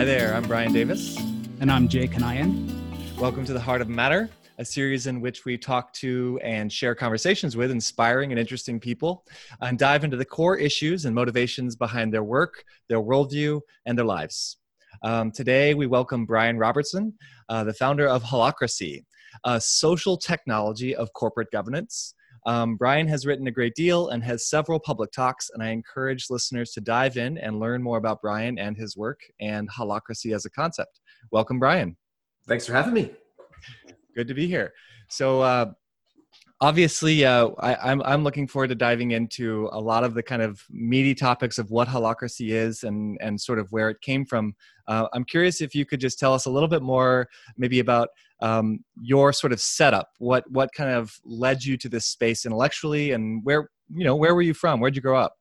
Hi there, I'm Bryan Davis. And I'm Jay Kannaiyan. Welcome to the Heart of Matter, a series in which we talk to and share conversations with inspiring and interesting people and dive into the core issues and motivations behind their work, their worldview, and their lives. Um, today, we welcome Brian Robertson, uh, the founder of Holacracy, a social technology of corporate governance. Um, Brian has written a great deal and has several public talks, and I encourage listeners to dive in and learn more about Brian and his work and holacracy as a concept. Welcome, Brian. Thanks for having me. Good to be here. So, uh, obviously, uh, I, am I'm, I'm looking forward to diving into a lot of the kind of meaty topics of what holacracy is and and sort of where it came from. Uh, I'm curious if you could just tell us a little bit more, maybe about um, your sort of setup. What what kind of led you to this space intellectually, and where you know where were you from? Where'd you grow up?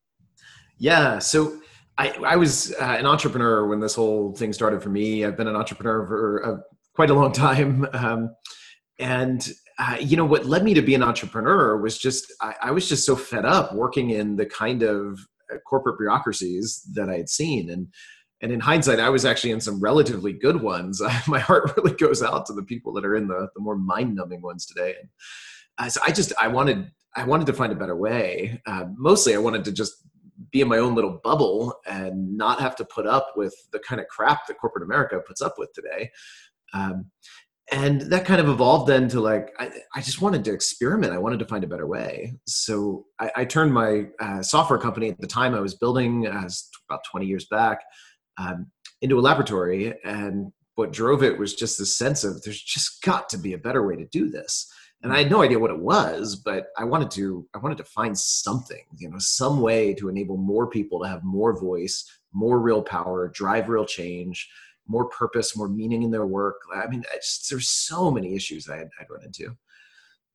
Yeah, so I, I was uh, an entrepreneur when this whole thing started for me. I've been an entrepreneur for uh, quite a long time, um, and uh, you know what led me to be an entrepreneur was just I, I was just so fed up working in the kind of uh, corporate bureaucracies that I had seen and and in hindsight, I was actually in some relatively good ones. my heart really goes out to the people that are in the, the more mind numbing ones today. And uh, so I just, I wanted, I wanted to find a better way. Uh, mostly I wanted to just be in my own little bubble and not have to put up with the kind of crap that corporate America puts up with today. Um, and that kind of evolved then to like I, I, just wanted to experiment i wanted to find a better way so i, I turned my uh, software company at the time i was building as about 20 years back um, into a laboratory. And what drove it was just the sense of there's just got to be a better way to do this. And I had no idea what it was, but I wanted to I wanted to find something, you know, some way to enable more people to have more voice, more real power, drive real change, more purpose, more meaning in their work. I mean, I just, there's so many issues I'd, I'd run into.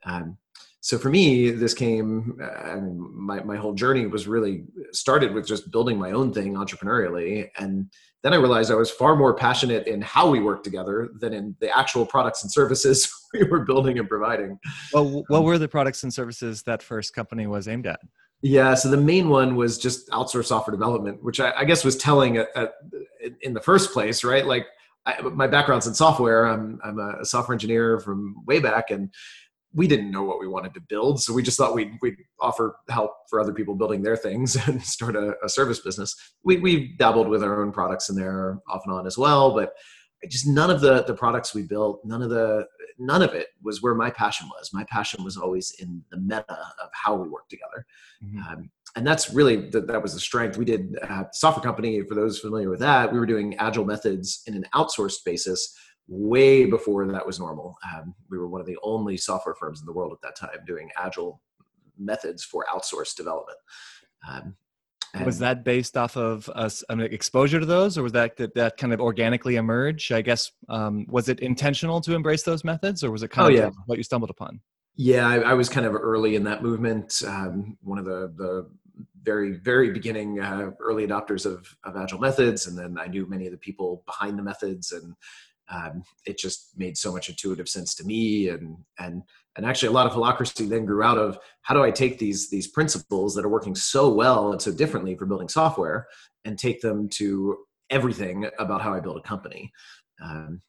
Um, so for me this came uh, my, my whole journey was really started with just building my own thing entrepreneurially. And then i realized i was far more passionate in how we work together than in the actual products and services we were building and providing. Well what um, were the products and services that first company was aimed at? Yeah so the main one was just outsource software development which i, I guess was telling at, at, in the first place right? Like I, my background's in software. I'm, I'm a software engineer from way back and we didn't know what we wanted to build, so we just thought we'd, we'd offer help for other people building their things and start a, a service business. We we dabbled with our own products in there off and on as well, but just none of the the products we built, none of the none of it was where my passion was. My passion was always in the meta of how we work together. Mm-hmm. Um, and that's really the, that was the strength we did uh, software company for those familiar with that we were doing agile methods in an outsourced basis way before that was normal. Um, we were one of the only software firms in the world at that time doing agile methods for outsourced development. Um, was that based off of mean, exposure to those, or was that, that that kind of organically emerge? I guess um, was it intentional to embrace those methods, or was it kind oh, of yeah. what you stumbled upon? Yeah, I, I, was kind of early in that movement. Um, one of the the very very beginning uh, early adopters of, of agile methods, and then I knew many of the people behind the methods, and um, it just made so much intuitive sense to me and and and actually a lot of holacracy then grew out of how do i take these these principles that are working so well and so differently for building software and take them to everything about how i build a company? Um,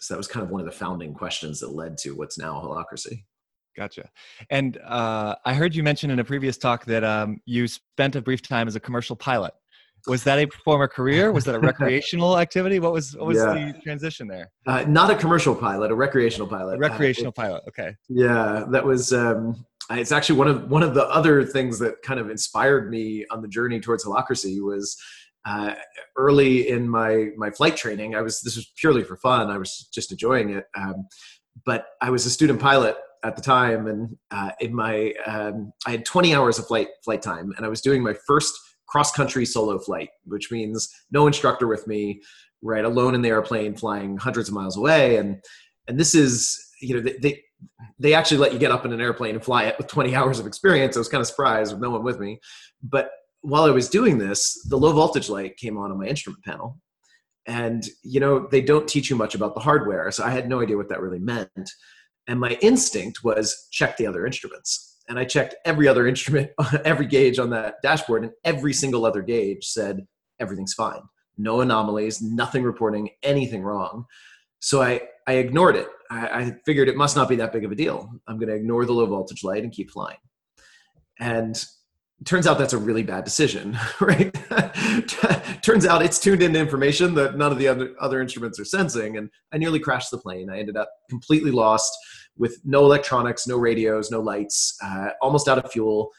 so that was kind of one of the founding questions that led to what's now holacracy Gotcha. And uh, I heard you mention in a previous talk that um, you spent a brief time as a commercial pilot was that a former career? Was that a recreational activity? What was what was yeah. the transition there? Uh, not a commercial pilot, a recreational pilot. A recreational uh, pilot. Okay. Yeah, that was. Um, it's actually one of one of the other things that kind of inspired me on the journey towards holacracy was uh, early in my my flight training. I was this was purely for fun. I was just enjoying it. Um, but I was a student pilot at the time, and uh, in my um, I had 20 hours of flight flight time, and I was doing my first cross country solo flight, which means no instructor with me, right, alone in the airplane, flying hundreds of miles away, and and this is you know they, they they actually let you get up in an airplane and fly it with 20 hours of experience. I was kind of surprised with no one with me, but while I was doing this, the low voltage light came on on my instrument panel, and you know they don't teach you much about the hardware, so I had no idea what that really meant. And my instinct was check the other instruments and I checked every other instrument, every gauge on that dashboard, and every single other gauge said everything's fine. no anomalies, nothing reporting anything wrong. So I, I ignored it. I, I figured it must not be that big of a deal. I'm going to ignore the low voltage light and keep flying. And turns out that's a really bad decision, right? turns out it's tuned into information that none of the other, other instruments are sensing. And I nearly crashed the plane. I ended up completely lost with no electronics, no radios, no lights, uh, almost out of fuel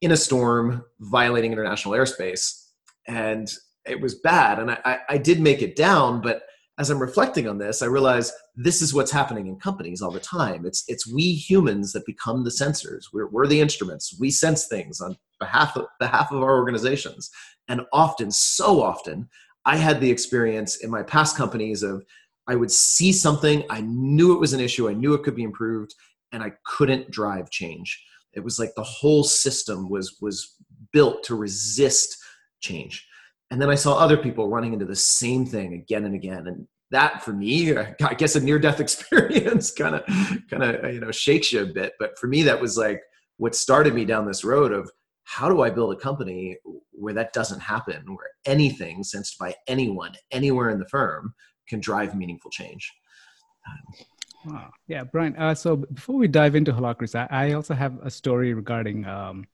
in a storm, violating international airspace. And it was bad. And I, I, did make it down, but as I'm reflecting on this, I realize this is what's happening in companies all the time. It's it's we humans that become the sensors. We're, we're the instruments. We sense things on behalf of behalf of our organizations. And often, so often, I had the experience in my past companies of I would see something, I knew it was an issue, I knew it could be improved, and I couldn't drive change. It was like the whole system was was built to resist change and then i saw other people running into the same thing again and again and that for me i guess a near death experience kind of kind of you know shakes you a bit but for me that was like what started me down this road of how do i build a company where that doesn't happen where anything sensed by anyone anywhere in the firm can drive meaningful change Wow. Yeah, Brian. Uh, so before we dive into Holacracy, I, I also have a story regarding um,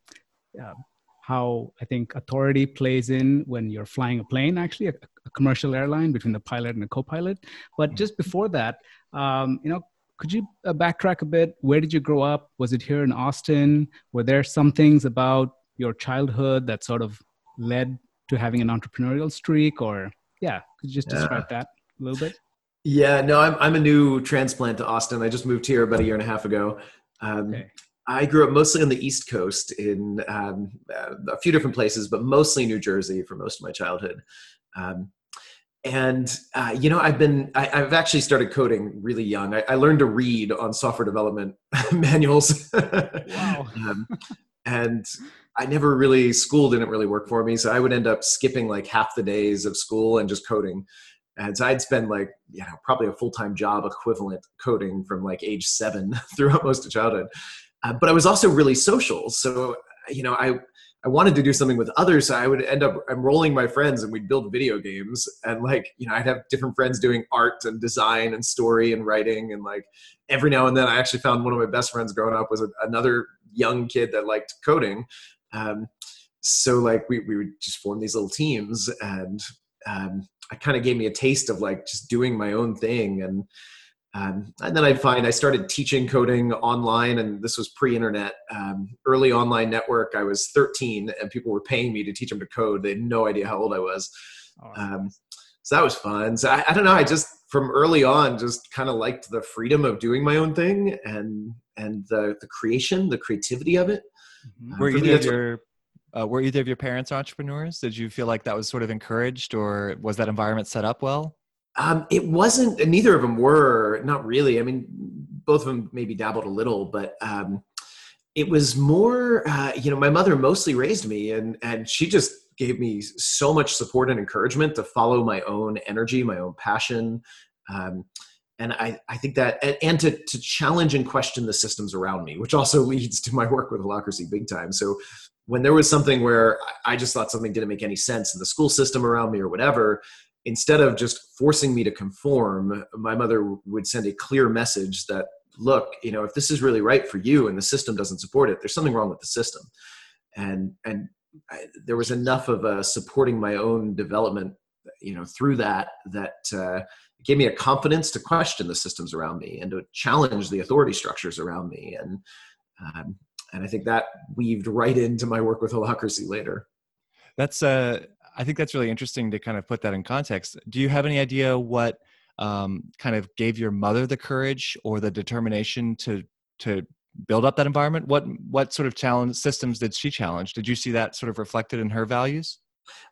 uh, how I think authority plays in when you're flying a plane, actually, a, a commercial airline between the pilot and the co-pilot. But just before that, um, you know, could you uh, backtrack a bit? Where did you grow up? Was it here in Austin? Were there some things about your childhood that sort of led to having an entrepreneurial streak? Or yeah, could you just describe that a little bit? Yeah, no, I'm I'm a new transplant to Austin. I just moved here about a year and a half ago. Um, okay. I grew up mostly on the East Coast in um, a few different places, but mostly New Jersey for most of my childhood. Um, and uh, you know, I've been I, have actually started coding really young. I, I, learned to read on software development manuals. wow. um, and I never really school didn't really work for me, so I would end up skipping like half the days of school and just coding. And so I'd spend like, you know, probably a full time job equivalent coding from like age seven throughout most of childhood. Uh, but I was also really social. So, you know, I, I wanted to do something with others. So I would end up enrolling my friends and we'd build video games. And like, you know, I'd have different friends doing art and design and story and writing. And like every now and then I actually found one of my best friends growing up was a, another young kid that liked coding. Um, so like we, we would just form these little teams and um, it kind of gave me a taste of like just doing my own thing. And, um, and then I find I started teaching coding online, and this was pre-internet, um, early online network. I was 13, and people were paying me to teach them to code. They had no idea how old I was. Um, so that was fun. So I, I, don't know. I just from early on just kind of liked the freedom of doing my own thing and and the the creation, the creativity of it. Mm-hmm. Uh, were either your uh, were either of your parents entrepreneurs? Did you feel like that was sort of encouraged, or was that environment set up well? Um, it wasn't. Neither of them were. Not really. I mean, both of them maybe dabbled a little, but um, it was more. Uh, you know, my mother mostly raised me, and and she just gave me so much support and encouragement to follow my own energy, my own passion. Um, and I, I think that and, to, to challenge and question the systems around me which also leads to my work with holacracy big time so when there was something where i just thought something didn't make any sense in the school system around me or whatever instead of just forcing me to conform, my mother would send a clear message that, look, you know, if this is really right for you and the system doesn't support it, there's something wrong with the system. And and I, there was enough of supporting my own development, you know, through that that uh, gave me a confidence to question the systems around me and to challenge the authority structures around me. And um, and I think that weaved right into my work with holacracy later. That's uh I think that's really interesting to kind of put that in context. Do you have any idea what um, kind of gave your mother the courage or the determination to to build up that environment? What what sort of challenge systems did she challenge? Did you see that sort of reflected in her values?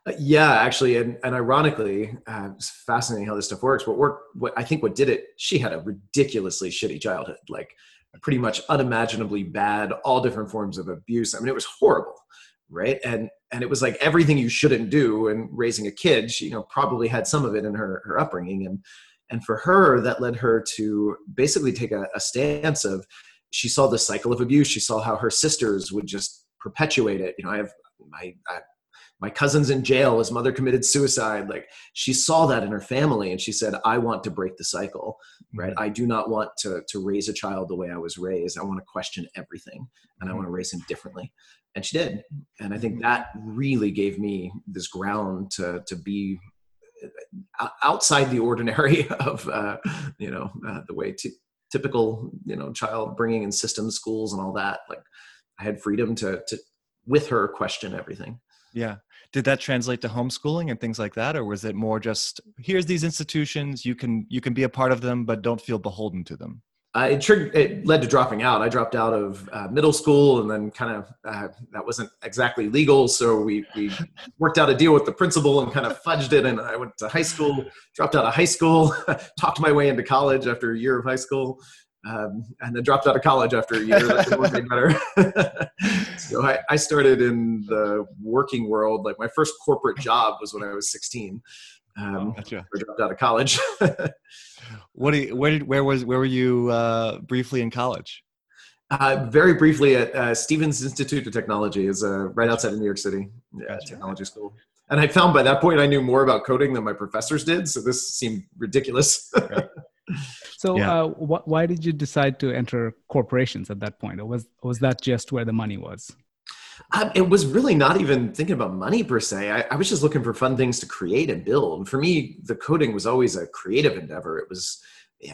Uh, yeah, actually, and, and ironically, uh, it's fascinating how this stuff works. What worked, what I think, what did it? She had a ridiculously shitty childhood, like pretty much unimaginably bad, all different forms of abuse. I mean, it was horrible right? And and it was like everything you shouldn't do And raising a kid she you know probably had some of it in her her upbringing. And and for her that led her to basically take a, a stance of she saw the cycle of abuse. She saw how her sisters would just perpetuate it. You know i have my I, my cousin's in jail his mother committed suicide. Like she saw that in her family and she said i want to break the cycle right? Mm-hmm. i do not want to to raise a child the way i was raised. I want to question everything and i want to raise him differently. And she did. And i think mm-hmm. that really gave me this ground to to be uh, outside the ordinary of uh, you know uh, the way t- typical you know child bringing in systems schools and all that. Like i had freedom to to with her question everything yeah did that translate to homeschooling and things like that or was it more just here's these institutions you can you can be a part of them but don't feel beholden to them uh, it, triggered, it led to dropping out. I dropped out of uh, middle school, and then kind of uh, that wasn't exactly legal. So we we worked out a deal with the principal and kind of fudged it. And I went to high school, dropped out of high school, talked my way into college after a year of high school, um, and then dropped out of college after a year. better. so I, I started in the working world. Like my first corporate job was when I was 16. Um, oh, gotcha. I dropped out of college. what do you, where did, where was where were you uh, briefly in college? Uh, very briefly at uh, Stevens Institute of Technology is uh, right outside of New York City, yeah, gotcha. technology school. And I found by that point I knew more about coding than my professors did, so this seemed ridiculous. So, yeah. uh, wh- why did you decide to enter corporations at that point, or was was that just where the money was? Um, it was really not even thinking about money per se. I, I, was just looking for fun things to create and build. And for me, the coding was always a creative endeavor. It was,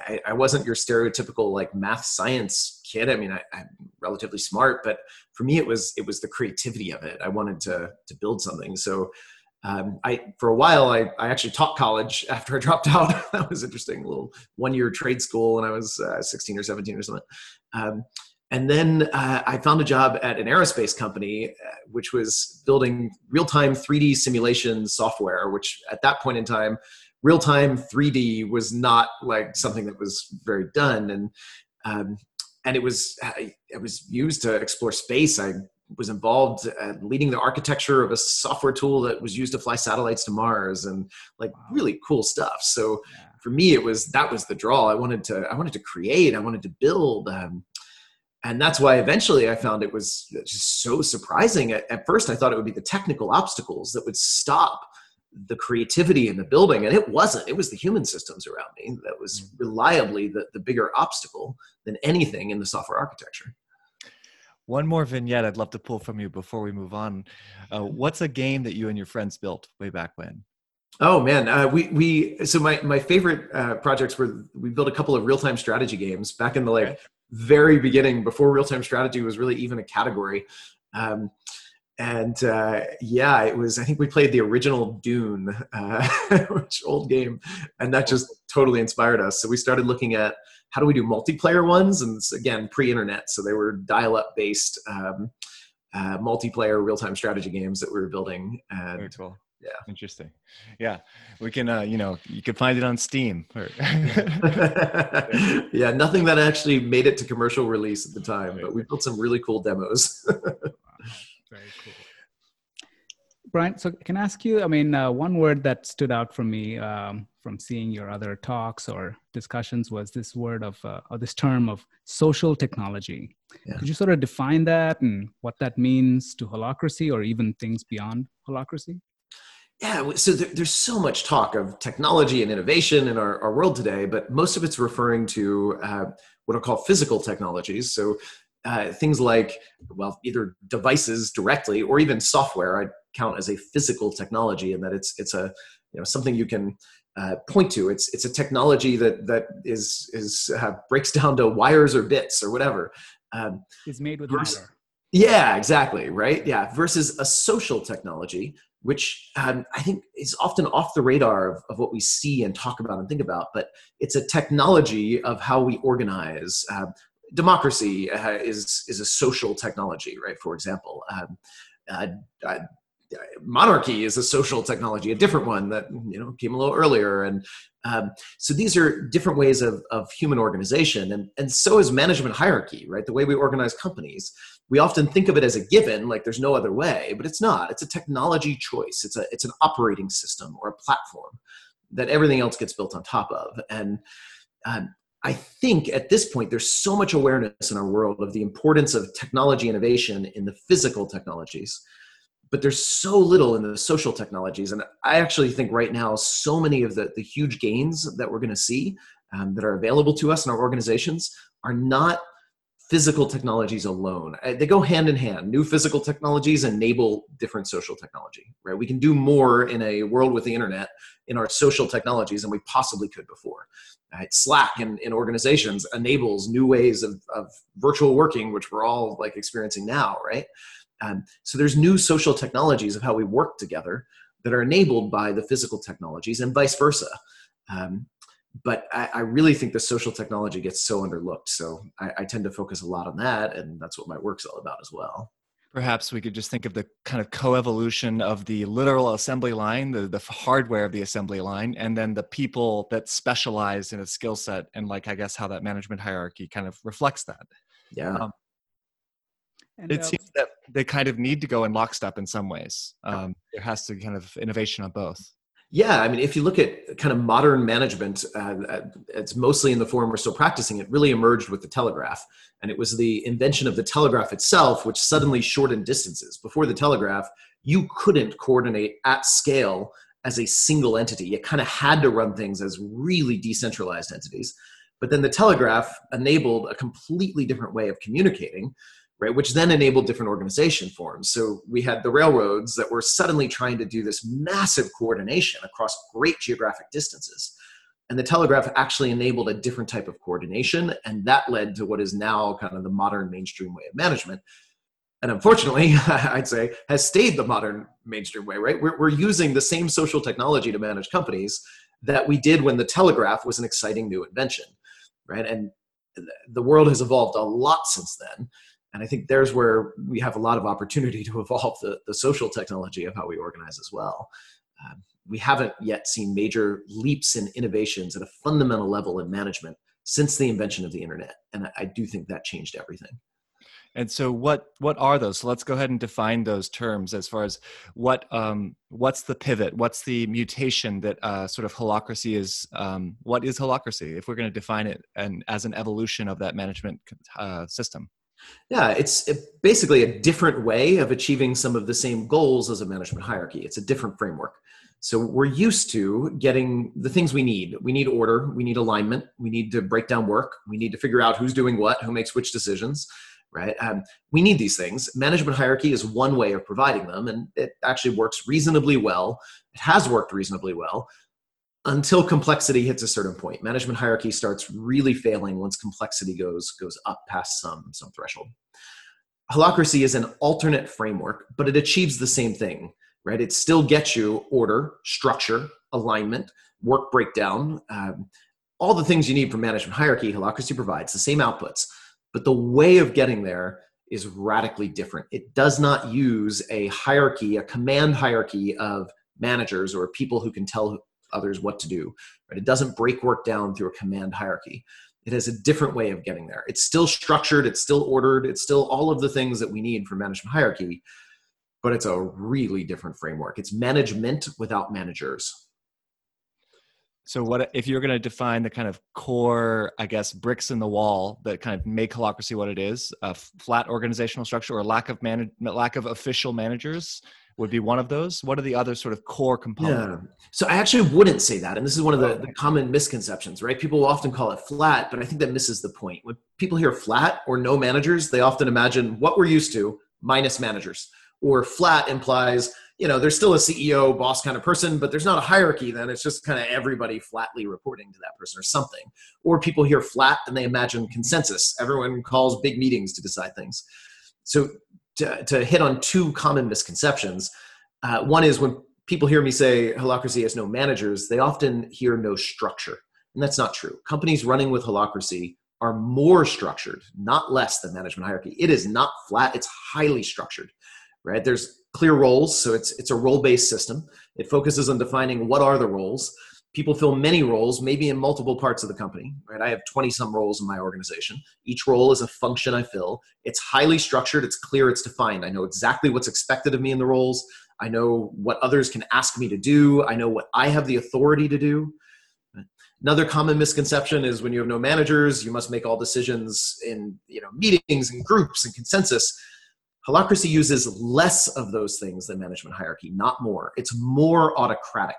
I, I wasn't your stereotypical like math science kid. I mean, I, am relatively smart, but for me, it was it was the creativity of it. I wanted to to build something. So. Um, I for a while I, I actually taught college after I dropped out. that was interesting. A little one year trade school when I was uh, 16 or 17 or something. Um, and then uh, I found a job at an aerospace company, uh, which was building real time 3D simulation software, which at that point in time, real time 3D was not like something that was very done. And, um, and it was, it was used to explore space. I was involved leading the architecture of a software tool that was used to fly satellites to Mars and like really cool stuff. So for me, it was, that was the draw. I wanted to, I wanted to create, I wanted to build, um, and that's why eventually I found it was just so surprising. At, at, first, I thought it would be the technical obstacles that would stop the creativity in the building, and it wasn't. It was the human systems around me that was mm. reliably the, the bigger obstacle than anything in the software architecture. One more vignette I'd love to pull from you before we move on. Uh, what's a game that you and your friends built way back when? Oh man, uh, we we so my my favorite uh, projects were we built a couple of real time strategy games back in the like very beginning before real time strategy was really even a category. Um, and uh, yeah, it was. I think we played the original Dune, uh, which old game, and that just totally inspired us. So we started looking at how do we do multiplayer ones, and again, pre-internet, so they were dial-up based um, uh, multiplayer real-time strategy games that we were building. And Very cool. yeah. Interesting. Yeah we can uh you know you can find it on steam yeah nothing that actually made it to commercial release at the time but we built some really cool demos. Very cool brian so can i ask you i mean uh, one word that stood out for me um, from seeing your other talks or discussions was this word of uh, or this term of social technology yeah. could you sort of define that and what that means to holacracy or even things beyond holacracy? yeah, so there, there's so much talk of technology and innovation in our, our world today, but most of it's referring to uh, what are called physical technologies. So uh, things like, well, either devices directly or even software. I count as a physical technology, and that it's it's a you know something you can uh, point to. It's it's a technology that that is is uh, breaks down to wires or bits or whatever. Um, is made with versus, matter. Yeah, exactly. Right. Yeah. Versus a social technology, which um, I think is often off the radar of, of, what we see and talk about and think about. But it's a technology of how we organize. Democracy uh, is is a social technology, right? For example, um, uh, uh, monarchy is a social technology, a different one that you know came a little earlier, and um, so these are different ways of, of human organization, and and so is management hierarchy, right? The way we organize companies. We often think of it as a given like there's no other way but it's not. It's a technology choice. It's a it's an operating system or a platform that everything else gets built on top of. And um, i think at this point there's so much awareness in our world of the importance of technology innovation in the physical technologies but there's so little in the social technologies. And I actually think right now, so many of the, the huge gains that we're going to see um, that are available to us in our organizations are not physical technologies alone. Uh, they go hand in hand. New physical technologies enable different social technology, right? We can do more in a world with the internet in our social technologies than we possibly could before. Right? Slack in, in organizations enables new ways of, of virtual working, which we're all like experiencing now, right? Um, so there's new social technologies of how we work together that are enabled by the physical technologies and vice versa. Um, but I, I, really think the social technology gets so underlooked. So I, I, tend to focus a lot on that, and that's what my work's all about as well. Perhaps we could just think of the kind of coevolution of the literal assembly line, the, the hardware of the assembly line, and then the people that specialize in a skill set, and like I guess how that management hierarchy kind of reflects that. Yeah. Um, it uh, seems that they kind of need to go in lockstep in some ways. Um, there has to be kind of innovation on both. Yeah, I mean, if you look at kind of modern management, uh, uh, it's mostly in the form we're still practicing. It really emerged with the telegraph, and it was the invention of the telegraph itself, which suddenly shortened distances. Before the telegraph, you couldn't coordinate at scale as a single entity. You kind of had to run things as really decentralized entities. But then the telegraph enabled a completely different way of communicating right which then enabled different organization forms. So we had the railroads that were suddenly trying to do this massive coordination across great geographic distances. And the telegraph actually enabled a different type of coordination and that led to what is now kind of the modern mainstream way of management. And unfortunately i'd say has stayed the modern mainstream way right? We're, we're using the same social technology to manage companies that we did when the telegraph was an exciting new invention right? And the world has evolved a lot since then and I think there's where we have a lot of opportunity to evolve the, the social technology of how we organize as well. Um, we haven't yet seen major leaps in innovations at a fundamental level in management since the invention of the internet. And I, do think that changed everything. And so, what what are those? So let's go ahead and define those terms as far as what um, what's the pivot, what's the mutation that uh, sort of holacracy is. Um, what is holacracy If we're going to define it and as an evolution of that management uh, system. Yeah, it's basically a different way of achieving some of the same goals as a management hierarchy. It's a different framework. So we're used to getting the things we need. We need order, we need alignment, we need to break down work, we need to figure out who's doing what, who makes which decisions, right? Um, we need these things. Management hierarchy is one way of providing them, and it actually works reasonably well. It has worked reasonably well until complexity hits a certain point. Management hierarchy starts really failing once complexity goes goes up past some some threshold. Holacracy is an alternate framework, but it achieves the same thing, right? It still gets you order, structure, alignment, work breakdown, um, all the things you need for management hierarchy. Holacracy provides the same outputs, but the way of getting there is radically different. It does not use a hierarchy, a command hierarchy of managers or people who can tell others what to do. Right? It doesn't break work down through a command hierarchy. It has a different way of getting there. It's still structured, it's still ordered, it's still all of the things that we need for management hierarchy, but it's a really different framework. It's management without managers. So, what if you're going to define the kind of core, I guess, bricks in the wall that kind of make holacracy what it is? A flat organizational structure or lack of man- lack of official managers would be one of those. What are the other sort of core components? Yeah. So I actually wouldn't say that. And this is one of the, oh. the common misconceptions, right? People will often call it flat, but I think that misses the point. When people hear flat or no managers, they often imagine what we're used to minus managers. Or flat implies, you know, there's still a CEO, boss kind of person, but there's not a hierarchy then. It's just kind of everybody flatly reporting to that person or something. Or people hear flat and they imagine consensus. Everyone calls big meetings to decide things. So to, to hit on two common misconceptions. Uh, one is when people hear me say holacracy has no managers, they often hear no structure. And that's not true. Companies running with holacracy are more structured, not less than management hierarchy. It is not flat, it's highly structured, right? There's clear roles, so it's, it's a role based system. It focuses on defining what are the roles people fill many roles maybe in multiple parts of the company right? I have 20 some roles in my organization. Each role is a function i fill. It's highly structured. It's clear. It's defined. I know exactly what's expected of me in the roles. I know what others can ask me to do. I know what i have the authority to do. Another common misconception is when you have no managers you must make all decisions in you know meetings and groups and consensus. Holacracy uses less of those things than management hierarchy, not more. It's more autocratic.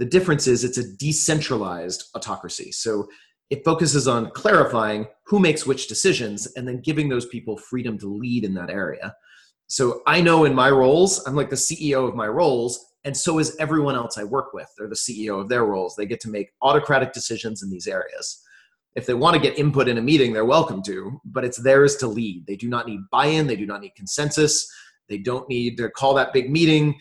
The difference is it's a decentralized autocracy. So it focuses on clarifying who makes which decisions and then giving those people freedom to lead in that area. So I know in my roles, I'm like the CEO of my roles, and so is everyone else I work with. They're the CEO of their roles. They get to make autocratic decisions in these areas. If they want to get input in a meeting, they're welcome to, but it's theirs to lead. They do not need buy in, they do not need consensus, they don't need to call that big meeting.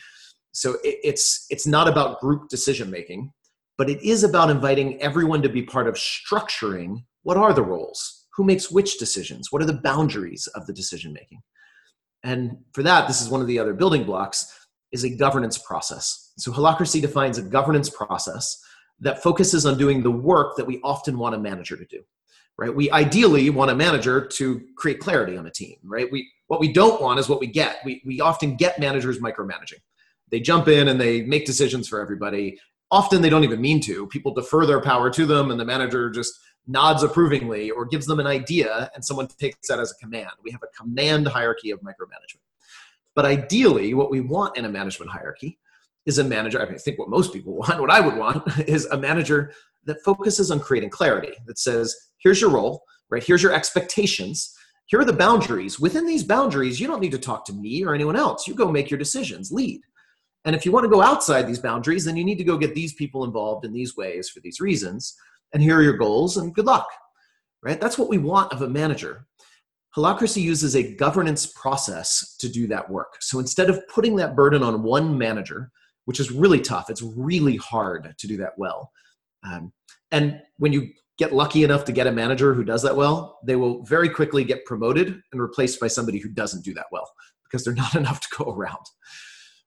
So it's, it's not about group decision making, but it is about inviting everyone to be part of structuring what are the roles, who makes which decisions, what are the boundaries of the decision making. And for that, this is one of the other building blocks is a governance process. So Holacracy defines a governance process that focuses on doing the work that we often want a manager to do. Right? We ideally want a manager to create clarity on a team, right? We what we don't want is what we get. We we often get managers micromanaging. They jump in and they make decisions for everybody. Often they don't even mean to. People defer their power to them and the manager just nods approvingly or gives them an idea and someone takes that as a command. We have a command hierarchy of micromanagement. But ideally, what we want in a management hierarchy is a manager. I, mean, I think what most people want, what I would want, is a manager that focuses on creating clarity, that says, here's your role, right? Here's your expectations. Here are the boundaries. Within these boundaries, you don't need to talk to me or anyone else. You go make your decisions, lead. And if you want to go outside these boundaries, then you need to go get these people involved in these ways for these reasons. And here are your goals and good luck right? That's what we want of a manager. Holacracy uses a governance process to do that work. So instead of putting that burden on one manager which is really tough it's really hard to do that well um, and when you get lucky enough to get a manager who does that well they will very quickly get promoted and replaced by somebody who doesn't do that well because they're not enough to go around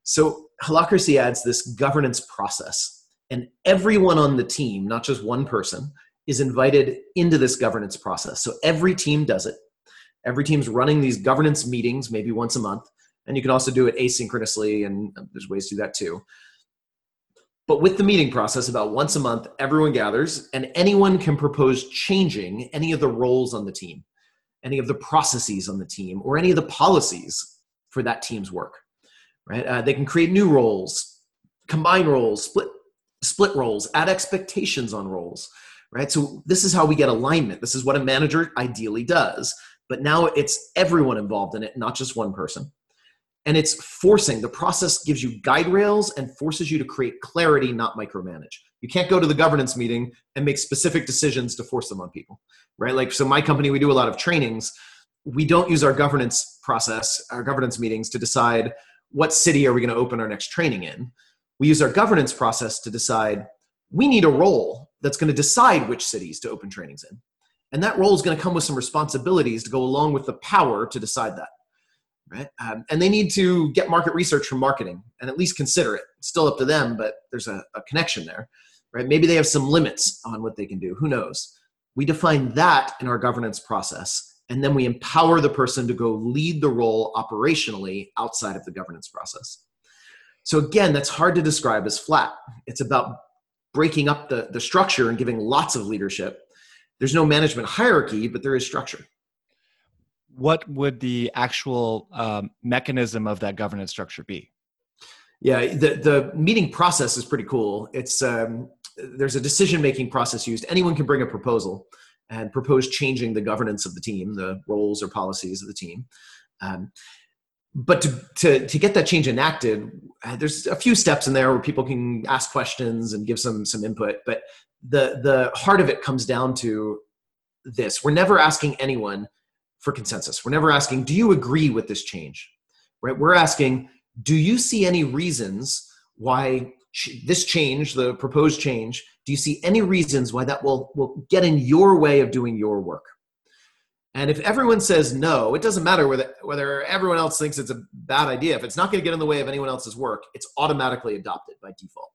so holacracy adds this governance process and everyone on the team, not just one person, is invited into this governance process. So every team does it. Every team's running these governance meetings maybe once a month. And you can also do it asynchronously, and um, there's ways to do that too. But with the meeting process, about once a month, everyone gathers and anyone can propose changing any of the roles on the team, any of the processes on the team, or any of the policies for that team's work. Right? Uh, they can create new roles, combine roles, split split roles, add expectations on roles, right? So this is how we get alignment. This is what a manager ideally does. But now it's everyone involved in it, not just one person. And it's forcing, the process gives you guide rails and forces you to create clarity, not micromanage. You can't go to the governance meeting and make specific decisions to force them on people, right? Like, so my company, we do a lot of trainings. We don't use our governance process, our governance meetings to decide what city are we going to open our next training in we use our governance process to decide we need a role that's going to decide which cities to open trainings in. And that role is going to come with some responsibilities to go along with the power to decide that. Right? Um, and they need to get market research from marketing and at least consider it. It's still up to them, but there's a, a connection there. Right? Maybe they have some limits on what they can do. Who knows? We define that in our governance process, and then we empower the person to go lead the role operationally outside of the governance process. So again, that's hard to describe as flat. It's about breaking up the, the structure and giving lots of leadership. There's no management hierarchy, but there is structure. What would the actual um, mechanism of that governance structure be? Yeah, the, the meeting process is pretty cool. It's um, there's a decision making process used. Anyone can bring a proposal and propose changing the governance of the team, the roles or policies of the team. Um, but to, to, to get that change enacted, uh, there's a few steps in there where people can ask questions and give some, some input. But the, the heart of it comes down to this. We're never asking anyone for consensus. We're never asking, do you agree with this change? Right? We're asking, do you see any reasons why this change, the proposed change, do you see any reasons why that will, will get in your way of doing your work? And if everyone says no, it doesn't matter whether, whether everyone else thinks it's a bad idea. If it's not going to get in the way of anyone else's work, it's automatically adopted by default.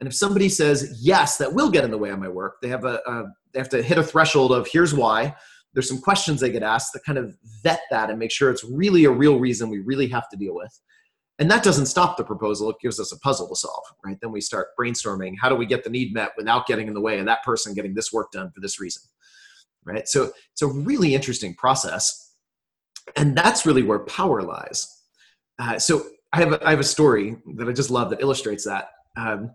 And if somebody says yes, that will get in the way of my work, they have a, a they have to hit a threshold of here's why. There's some questions they get asked that kind of vet that and make sure it's really a real reason we really have to deal with. And that doesn't stop the proposal; it gives us a puzzle to solve. Right? Then we start brainstorming: how do we get the need met without getting in the way of that person getting this work done for this reason? right? So it's a really interesting process. And that's really where power lies. Uh, so I have, a, I have a story that I just love that illustrates that. Um,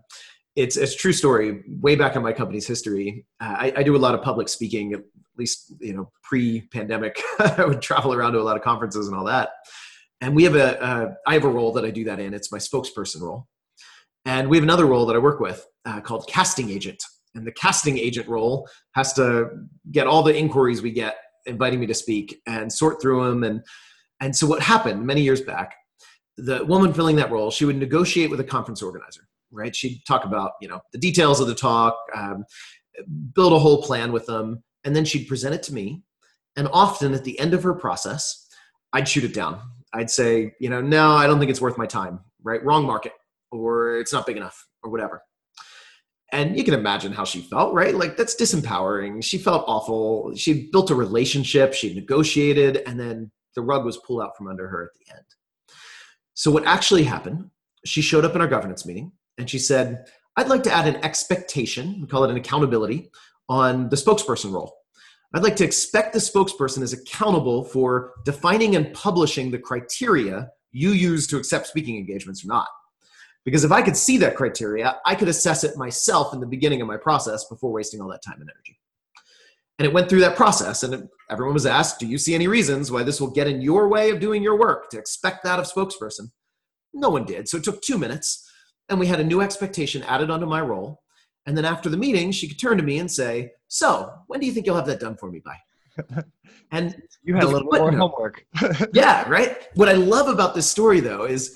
it's, it's a true story. Way back in my company's history, uh, I, I do a lot of public speaking, at least you know pre-pandemic. I would travel around to a lot of conferences and all that. And we have a, uh, I have a role that I do that in. It's my spokesperson role. And we have another role that I work with uh, called casting agent. And the casting agent role has to get all the inquiries we get inviting me to speak and sort through them. And, and so what happened many years back, the woman filling that role, she would negotiate with a conference organizer, right? She'd talk about, you know, the details of the talk, um, build a whole plan with them, and then she'd present it to me. And often at the end of her process, I'd shoot it down. I'd say, you know, no, I don't think it's worth my time, right? Wrong market, or it's not big enough, or whatever. And you can imagine how she felt, right? Like that's disempowering. She felt awful. She built a relationship, she negotiated, and then the rug was pulled out from under her at the end. So, what actually happened, she showed up in our governance meeting and she said, I'd like to add an expectation, we call it an accountability, on the spokesperson role. I'd like to expect the spokesperson is accountable for defining and publishing the criteria you use to accept speaking engagements or not. Because if I could see that criteria, I could assess it myself in the beginning of my process before wasting all that time and energy. And it went through that process, and everyone was asked, Do you see any reasons why this will get in your way of doing your work to expect that of spokesperson? No one did. So it took two minutes, and we had a new expectation added onto my role. And then after the meeting, she could turn to me and say, So, when do you think you'll have that done for me by? And you had a little more homework. yeah, right? What I love about this story, though, is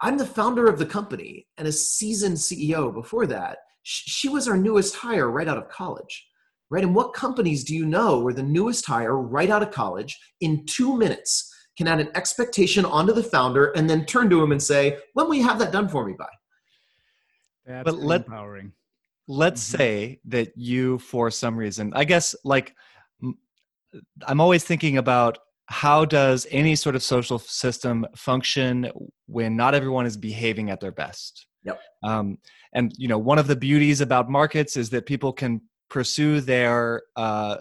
I'm the founder of the company and a seasoned CEO before that. She was our newest hire right out of college, right? And what companies do you know where the newest hire right out of college in two minutes can add an expectation onto the founder and then turn to him and say, when will you have that done for me by? That's but let, empowering. Let's mm-hmm. say that you, for some reason, I guess like I'm always thinking about how does any sort of social system function when not everyone is behaving at their best? Yep. Um, and you know one of the beauties about markets is that people can pursue their uh,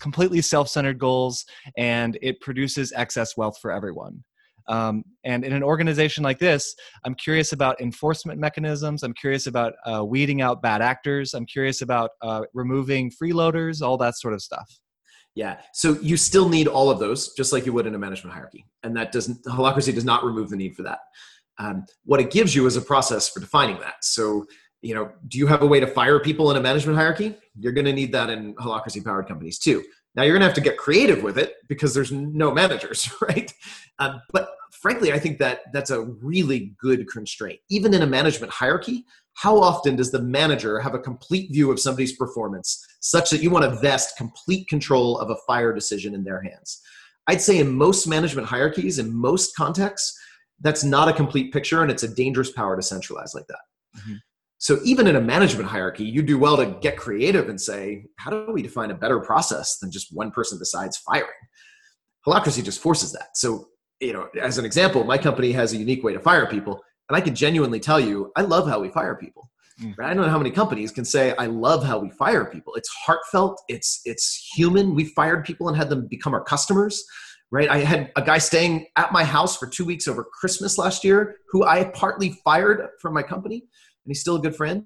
completely self-centered goals and it produces excess wealth for everyone um, and in an organization like this i'm curious about enforcement mechanisms i'm curious about uh, weeding out bad actors i'm curious about uh, removing freeloaders all that sort of stuff yeah. So you still need all of those, just like you would in a management hierarchy. And that doesn't, holacracy does not remove the need for that. Um, what it gives you is a process for defining that. So, you know, do you have a way to fire people in a management hierarchy? You're going to need that in holacracy powered companies too. Now you're going to have to get creative with it because there's no managers, right? Um, but frankly, I think that that's a really good constraint. Even in a management hierarchy, how often does the manager have a complete view of somebody's performance such that you want to vest complete control of a fire decision in their hands? I'd say in most management hierarchies, in most contexts, that's not a complete picture and it's a dangerous power to centralize like that. Mm-hmm. So even in a management hierarchy, you do well to get creative and say, how do we define a better process than just one person decides firing? Holacracy just forces that. So, you know, as an example, my company has a unique way to fire people. And I can genuinely tell you, I love how we fire people. Mm. I don't know how many companies can say I love how we fire people. It's heartfelt. It's it's human. We fired people and had them become our customers. Right. I had a guy staying at my house for two weeks over Christmas last year, who I partly fired from my company, and he's still a good friend.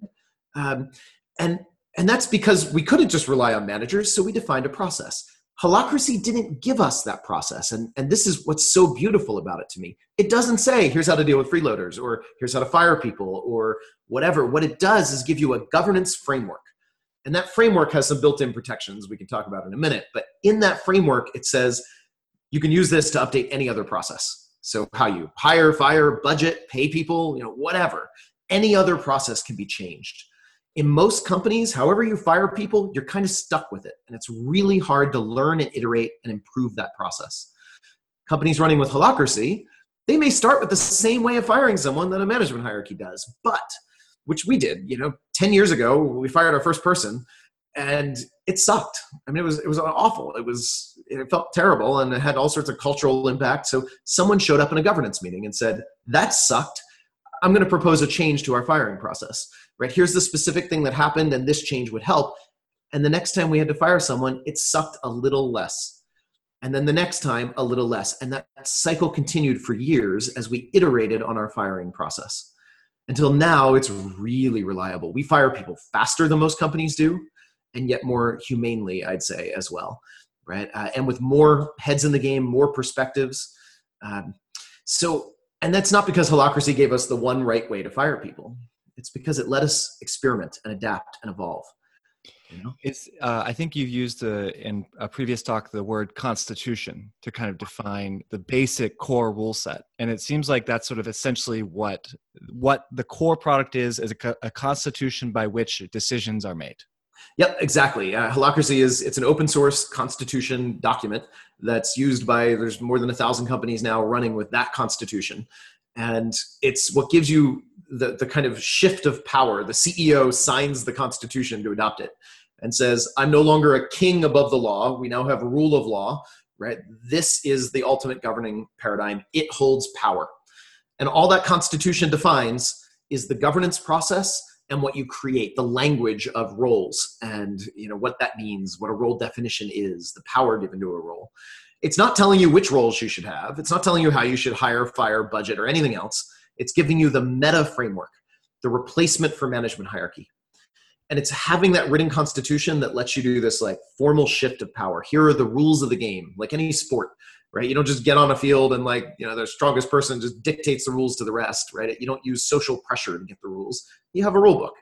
Um, and and that's because we couldn't just rely on managers, so we defined a process. Holacracy didn't give us that process. And, and this is what's so beautiful about it to me. It doesn't say, here's how to deal with freeloaders, or here's how to fire people, or whatever. What it does is give you a governance framework. And that framework has some built in protections we can talk about in a minute. But in that framework, it says you can use this to update any other process. So, how you hire, fire, budget, pay people, you know, whatever. Any other process can be changed in most companies, however you fire people, you're kind of stuck with it. And it's really hard to learn and iterate and improve that process. Companies running with holacracy, they may start with the same way of firing someone that a management hierarchy does, but which we did, you know, 10 years ago, we fired our first person and it sucked. I mean, it was, it was awful. It was, it felt terrible and it had all sorts of cultural impact. So someone showed up in a governance meeting and said, that sucked. I'm going to propose a change to our firing process right? Here's the specific thing that happened, and this change would help. And the next time we had to fire someone, it sucked a little less. and then the next time a little less. And that cycle continued for years as we iterated on our firing process. Until now, it's really reliable. We fire people faster than most companies do, and yet more humanely, I'd say, as well. Right. Uh, and with more heads in the game, more perspectives. Um, so, and that's not because Holacracy gave us the one right way to fire people. It's because it let us experiment and adapt and evolve. You know? It's, uh, I think you've used in a previous talk the word constitution to kind of define the basic core rule set, and it seems like that's sort of essentially what what the core product is is a, a constitution by which decisions are made. Yep, exactly. Uh, Holacracy is it's an open source constitution document that's used by there's more than a thousand companies now running with that constitution, and it's what gives you the the kind of shift of power. The CEO signs the constitution to adopt it and says, I'm no longer a king above the law. We now have a rule of law, right? This is the ultimate governing paradigm. It holds power. And all that Constitution defines is the governance process and what you create, the language of roles and you know what that means, what a role definition is, the power given to a role. It's not telling you which roles you should have. It's not telling you how you should hire, fire, budget, or anything else. It's giving you the meta framework, the replacement for management hierarchy and it's having that written constitution that lets you do this like formal shift of power here are the rules of the game like any sport right? You don't just get on a field and like you know the strongest person just dictates the rules to the rest right? You don't use social pressure to get the rules. You have a rule book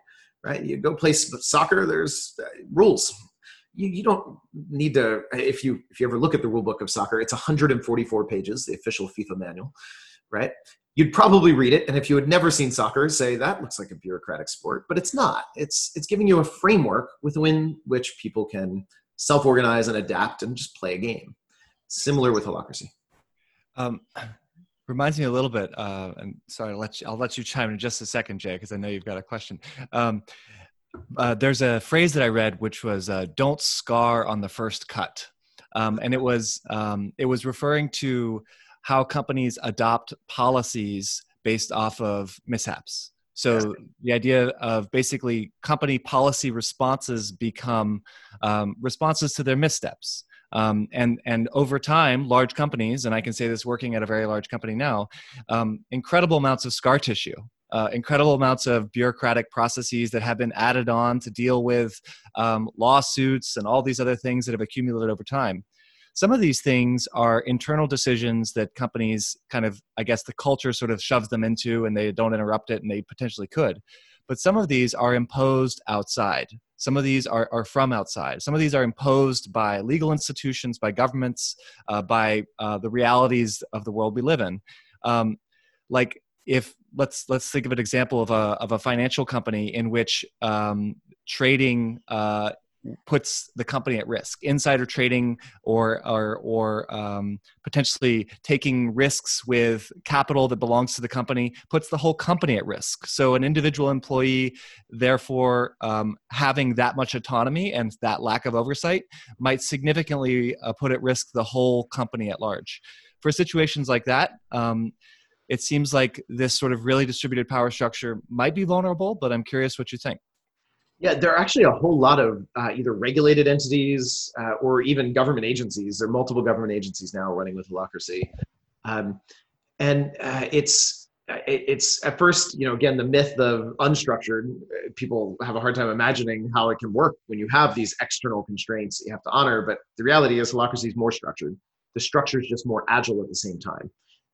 right? You go play soccer there's uh, rules. You, you don't need to if you if you ever look at the rule book of soccer it's 144 pages the official fifa manual right? You'd probably read it and if you had never seen soccer say that looks like a bureaucratic sport but it's not. It's it's giving you a framework within which people can self-organize and adapt and just play a game similar with holacracy um, reminds me a little bit uh, and sorry I'll let you, I'll let you chime in just a second jay because i know you've got a question um, uh, there's a phrase that i read which was uh, don't scar on the first cut um, and it was um, it was referring to how companies adopt policies based off of mishaps. So the idea of basically company policy responses become um, responses to their missteps. Um, and and over time, large companies, and I can say this working at a very large company now, um, incredible amounts of scar tissue, uh, incredible amounts of bureaucratic processes that have been added on to deal with um, lawsuits and all these other things that have accumulated over time. Some of these things are internal decisions that companies kind of i guess the culture sort of shoves them into and they don't interrupt it and they potentially could but some of these are imposed outside. Some of these are, are from outside. Some of these are imposed by legal institutions by governments uh, by uh, the realities of the world we live in. Um, like if let's let's think of an example of a of a financial company in which um, trading uh, puts the company at risk. Insider trading or or or um, potentially taking risks with capital that belongs to the company puts the whole company at risk. So an individual employee therefore um, having that much autonomy and that lack of oversight might significantly uh, put at risk the whole company at large. For situations like that um, it seems like this sort of really distributed power structure might be vulnerable but i'm curious what you think yeah, there are actually a whole lot of uh, either regulated entities uh, or even government agencies. There are multiple government agencies now running with Holacracy. Um, and uh, it's it's at first, you know, again, the myth of unstructured. Uh, people have a hard time imagining how it can work when you have these external constraints that you have to honor. But the reality is, Holacracy is more structured. The structure is just more agile at the same time.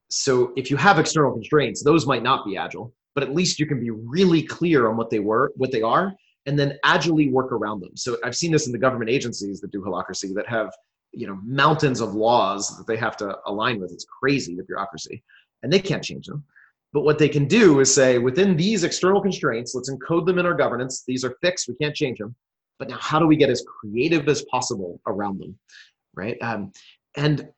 So if you have external constraints, those might not be agile, but at least you can be really clear on what they were, what they are, and then agilely work around them. So I've seen this in the government agencies that do holacracy that have you know mountains of laws that they have to align with. It's crazy the bureaucracy, and they can't change them. But what they can do is say within these external constraints, let's encode them in our governance. These are fixed; we can't change them. But now, how do we get as creative as possible around them, right? Um, and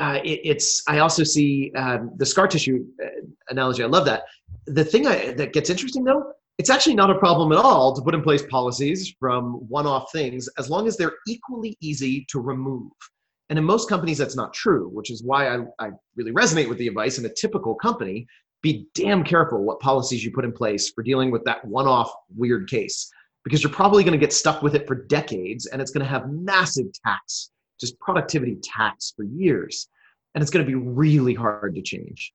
uh, it, it's I also see um, the scar tissue uh, analogy. I love that. The thing I, that gets interesting though it's actually not a problem at all to put in place policies from one off things as long as they're equally easy to remove. And in most companies, that's not true, which is why I, I really resonate with the advice in a typical company be damn careful what policies you put in place for dealing with that one off weird case, because you're probably going to get stuck with it for decades and it's going to have massive tax just productivity tax for years. And it's going to be really hard to change.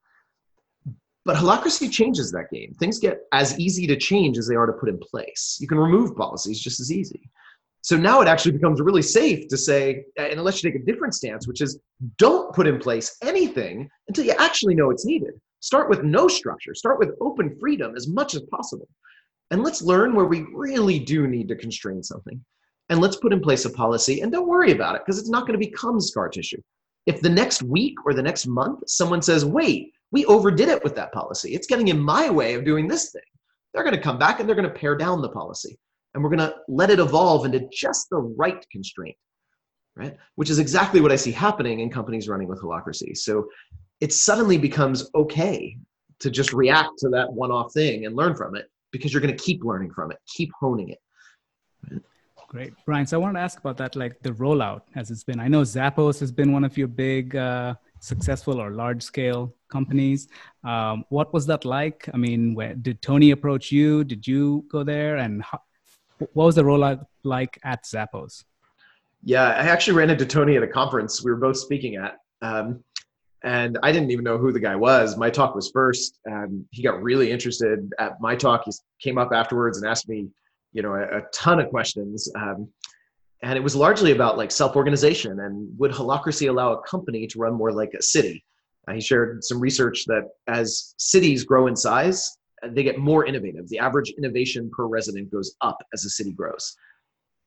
But holacracy changes that game. Things get as easy to change as they are to put in place. You can remove policies just as easy. So now it actually becomes really safe to say, and unless you take a different stance, which is don't put in place anything until you actually know it's needed. Start with no structure, start with open freedom as much as possible. And let's learn where we really do need to constrain something. And let's put in place a policy and don't worry about it because it's not going to become scar tissue. If the next week or the next month someone says, wait, we overdid it with that policy. It's getting in my way of doing this thing. They're going to come back and they're going to pare down the policy. And we're going to let it evolve into just the right constraint, right? Which is exactly what I see happening in companies running with holacracy. So it suddenly becomes okay to just react to that one off thing and learn from it because you're going to keep learning from it, keep honing it. Great. Brian, so I wanted to ask about that, like the rollout as it's been. I know Zappos has been one of your big uh, successful or large scale companies. Um, what was that like? I mean, where, did Tony approach you? Did you go there? And how, what was the rollout like at Zappos? Yeah, I actually ran into Tony at a conference we were both speaking at. Um, and I didn't even know who the guy was. My talk was first, and he got really interested at my talk. He came up afterwards and asked me, you know, a, a ton of questions. Um, and it was largely about like self-organization and would holacracy allow a company to run more like a city? Uh, he shared some research that as cities grow in size uh, they get more innovative. The average innovation per resident goes up as a city grows.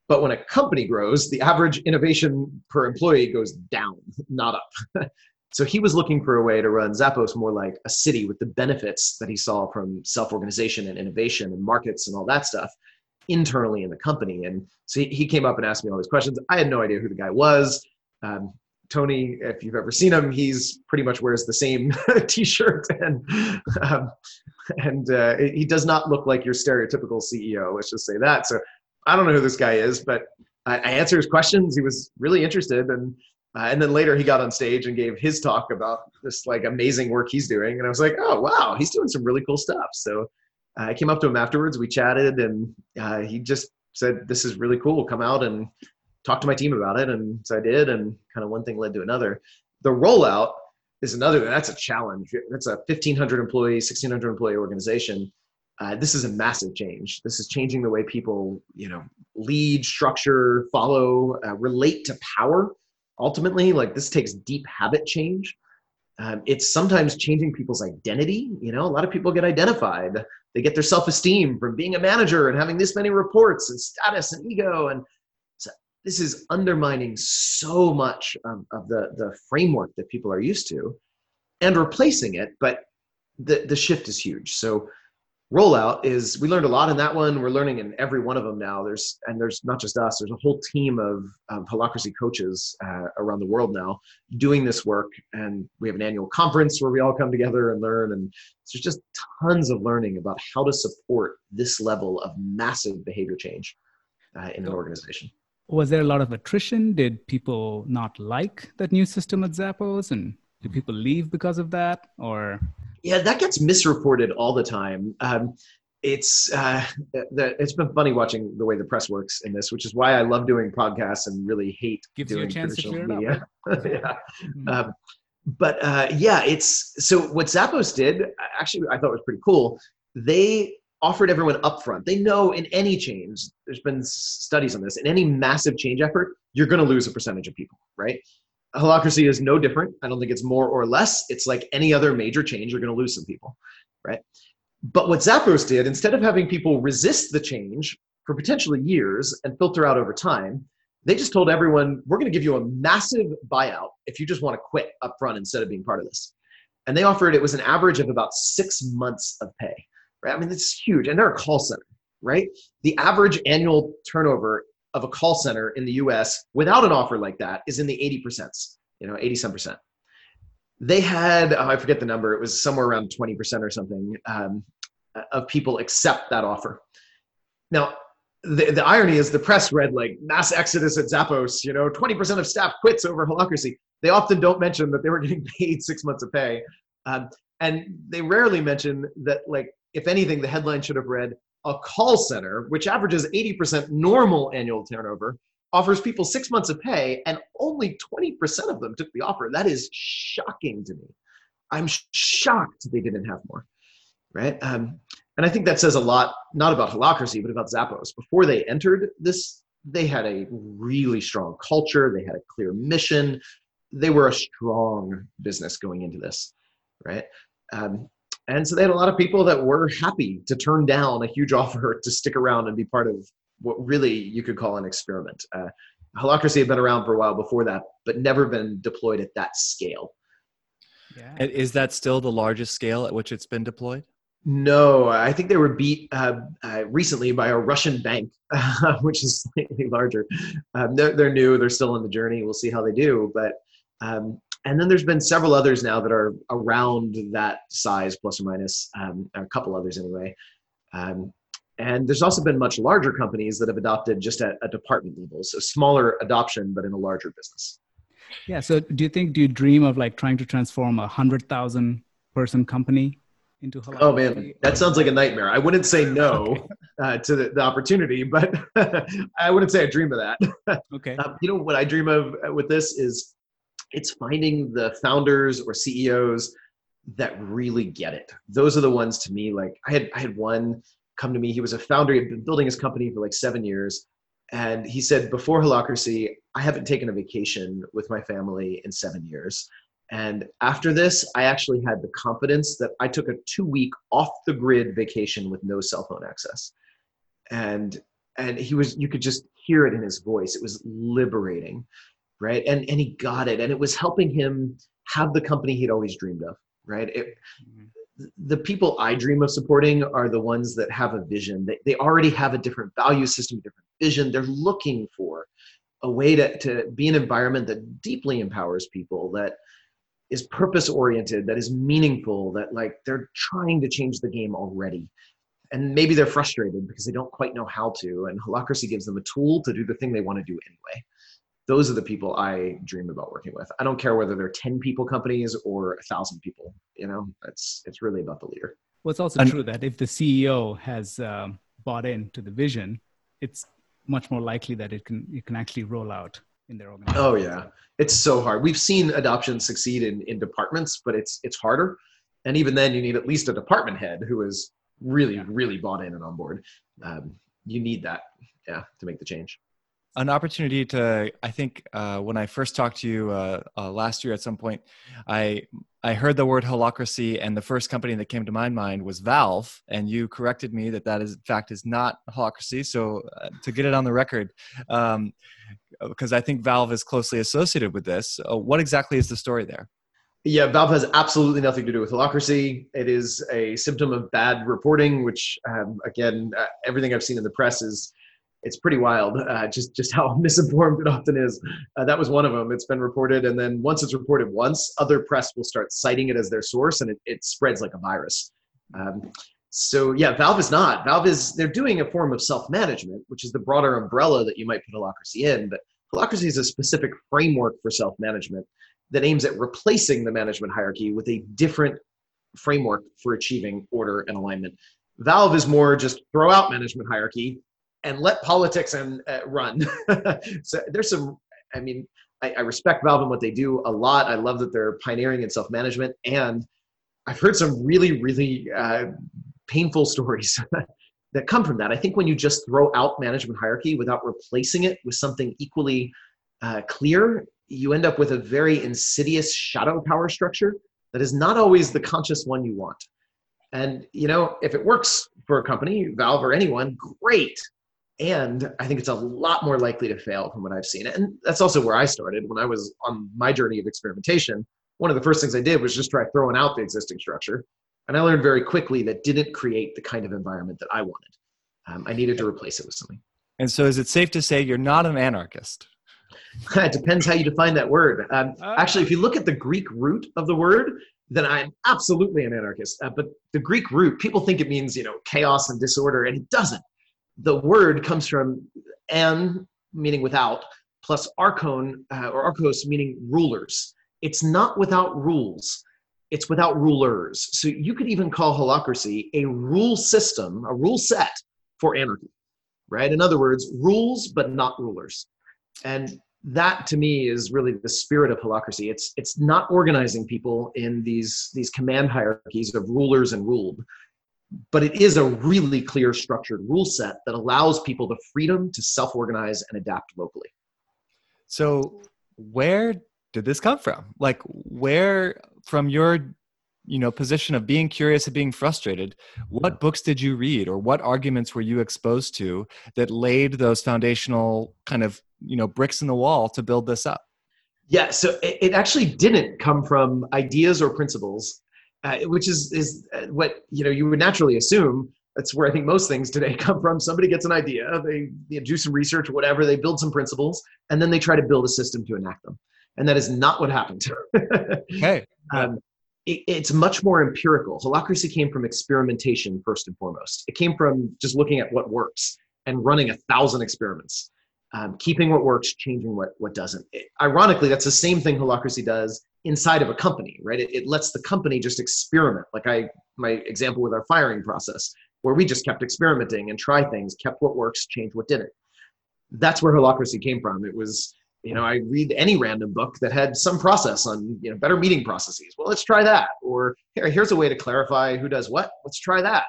But when a company grows the average innovation per employee goes down not up. So he was looking for a way to run zappos more like a city with the benefits that he saw from self-organization and innovation and markets and all that stuff internally in the company. And so he, came up and asked me all these questions. I had no idea who the guy was. Um, Tony, if you've ever seen him, he's pretty much wears the same T-shirt, and um, and uh, he does not look like your stereotypical CEO. Let's just say that. So I don't know who this guy is, but I, I answered his questions. He was really interested, and uh, and then later he got on stage and gave his talk about this like amazing work he's doing, and I was like, oh wow, he's doing some really cool stuff. So I came up to him afterwards. We chatted, and uh, he just said, "This is really cool. Come out and talk to my team about it." And so I did, and kind of one thing led to another. The rollout is another. That's a challenge. That's a 1,500 employee, 1,600 employee organization. Uh, this is a massive change. This is changing the way people, you know, lead, structure, follow, uh, relate to power. Ultimately, like this takes deep habit change. Um, it's sometimes changing people's identity. You know, a lot of people get identified they get their self-esteem from being a manager and having this many reports and status and ego and so this is undermining so much of, of the, the framework that people are used to and replacing it but the, the shift is huge so rollout is we learned a lot in that one. We're learning in every one of them now. There's and there's not just us there's a whole team of, of holacracy coaches uh, around the world now doing this work. And we have an annual conference where we all come together and learn. And there's just tons of learning about how to support this level of massive behavior change uh, in an organization. was there a lot of attrition? Did people not like that new system at zappos? And did people leave because of that? Or yeah, that gets misreported all the time. Um, it's uh, the, it's been funny watching the way the press works in this, which is why I love doing podcasts and really hate Gives doing you a chance to clear media. it yeah. Mm-hmm. Um, but uh, yeah, it's so what Zappos did actually I thought was pretty cool. They offered everyone upfront. They know in any change, there's been studies on this, in any massive change effort, you're going to lose a percentage of people, right? Holacracy is no different. I don't think it's more or less. It's like any other major change, you're going to lose some people, right? But what Zappos did, instead of having people resist the change for potentially years and filter out over time, they just told everyone, we're going to give you a massive buyout if you just want to quit up front instead of being part of this. And they offered it was an average of about six months of pay, right? I mean, it's huge. And they're a call center, right? The average annual turnover of a call center in the US without an offer like that is in the 80%, you know, 80 some percent. They had, oh, I forget the number, it was somewhere around 20% or something um, of people accept that offer. Now, the, the irony is the press read like mass exodus at Zappos, you know, 20% of staff quits over holacracy. They often don't mention that they were getting paid six months of pay. Um, and they rarely mention that, like, if anything, the headline should have read a call center, which averages 80% normal annual turnover, offers people six months of pay, and only 20% of them took the offer. That is shocking to me. I'm shocked they didn't have more, right? Um, and I think that says a lot, not about Holacracy, but about Zappos. Before they entered this, they had a really strong culture, they had a clear mission, they were a strong business going into this, right? Um, and so they had a lot of people that were happy to turn down a huge offer to stick around and be part of what really you could call an experiment. Uh, Holacracy had been around for a while before that, but never been deployed at that scale. Yeah. Is that still the largest scale at which it's been deployed? No, I think they were beat uh, uh, recently by a Russian bank, uh, which is slightly larger. Um, they're, they're new; they're still on the journey. We'll see how they do. But um, and then there's been several others now that are around that size, plus or minus um, a couple others anyway. Um, and there's also been much larger companies that have adopted just at a department level, so smaller adoption, but in a larger business. Yeah. So do you think, do you dream of like trying to transform a hundred thousand person company into Holacracy? Oh man, that sounds like a nightmare. I wouldn't say no okay. uh, to the, the, opportunity, but I wouldn't say I dream of that. okay. Um, you know what I dream of with this is it's finding the founders or CEOs that really get it. Those are the ones to me. Like I had I had one come to me. He was a founder. He had been building his company for like seven years. And he said, before Holacracy, I haven't taken a vacation with my family in seven years. And after this, I actually had the confidence that I took a two week off the grid vacation with no cell phone access. And and he was you could just hear it in his voice. It was liberating, right? And and he got it. And it was helping him have the company he'd always dreamed of, right? It, mm-hmm the people I dream of supporting are the ones that have a vision. They, they already have a different value system, different vision. They're looking for a way to, to be an environment that deeply empowers people, that is purpose oriented, that is meaningful, that like they're trying to change the game already. And maybe they're frustrated because they don't quite know how to. And Holacracy gives them a tool to do the thing they want to do anyway those are the people I dream about working with. I don't care whether they're 10 people companies or a thousand people, you know, it's, it's really about the leader. Well, it's also and, true that if the CEO has um, bought into the vision, it's much more likely that it can, it can actually roll out in their organization. Oh yeah. It's so hard. We've seen adoption succeed in, in departments, but it's, it's harder. And even then you need at least a department head who is really, yeah. really bought in and on board. Um, you need that, yeah, to make the change an opportunity to i think uh, when i first talked to you uh, uh, last year at some point i i heard the word holacracy and the first company that came to my mind was valve and you corrected me that that is in fact is not holacracy so uh, to get it on the record um, because i think valve is closely associated with this uh, what exactly is the story there yeah, Valve has absolutely nothing to do with holacracy. It is a symptom of bad reporting, which, um, again, uh, everything I've seen in the press is it's pretty wild uh, just just how misinformed it often is. Uh, that was one of them. It's been reported and then once it's reported once other press will start citing it as their source and it, it spreads like a virus. Um, so yeah valve is not. Valve is they're doing a form of self-management which is the broader umbrella that you might put holacracy in but holacracy is a specific framework for self-management that aims at replacing the management hierarchy with a different framework for achieving order and alignment. Valve is more just throw out management hierarchy and let politics and uh, run. so there's some. I mean, I, I, respect Valve and what they do a lot. I love that they're pioneering in self management, and I've heard some really, really uh, painful stories that come from that. I think when you just throw out management hierarchy without replacing it with something equally uh, clear, you end up with a very insidious shadow power structure that is not always the conscious one you want. And you know, if it works for a company, Valve or anyone, great and I think it's a lot more likely to fail from what I've seen. And that's also where I started when I was on my journey of experimentation. One of the first things I did was just try throwing out the existing structure. And I learned very quickly that didn't create the kind of environment that I wanted. Um, I needed to replace it with something. And so, is it safe to say you're not an anarchist? it depends how you define that word. Um, uh, actually, if you look at the Greek root of the word, then I'm absolutely an anarchist. Uh, but the Greek root, people think it means you know chaos and disorder, and it doesn't the word comes from an, meaning without, plus archon uh, or archos, meaning rulers. It's not without rules, it's without rulers. So you could even call holacracy a rule system, a rule set for anarchy, right? In other words, rules but not rulers. and that to me is really the spirit of holacracy. It's it's not organizing people in these these command hierarchies of rulers and ruled, but it is a really clear structured rule set that allows people the freedom to self-organize and adapt locally. So where did this come from? Like where from your you know position of being curious and being frustrated what books did you read or what arguments were you exposed to that laid those foundational kind of you know bricks in the wall to build this up yeah so it, it actually didn't come from ideas or principles uh, which is is uh, what you know you would naturally assume. That's where i think most things today come from. Somebody gets an idea they, they do some research or whatever they build some principles and then they try to build a system to enact them. And that is not what happened. Okay. Um, it, it's much more empirical. Holacracy came from experimentation first and foremost. It came from just looking at what works and running a thousand experiments. Um, keeping what works, changing what what doesn't. It, ironically, that's the same thing Holacracy does inside of a company, right? It, it lets the company just experiment. Like I, my example with our firing process, where we just kept experimenting and try things, kept what works, change what didn't. That's where Holacracy came from. It was, you know, I read any random book that had some process on, you know, better meeting processes. Well, let's try that. Or here, here's a way to clarify who does what. Let's try that.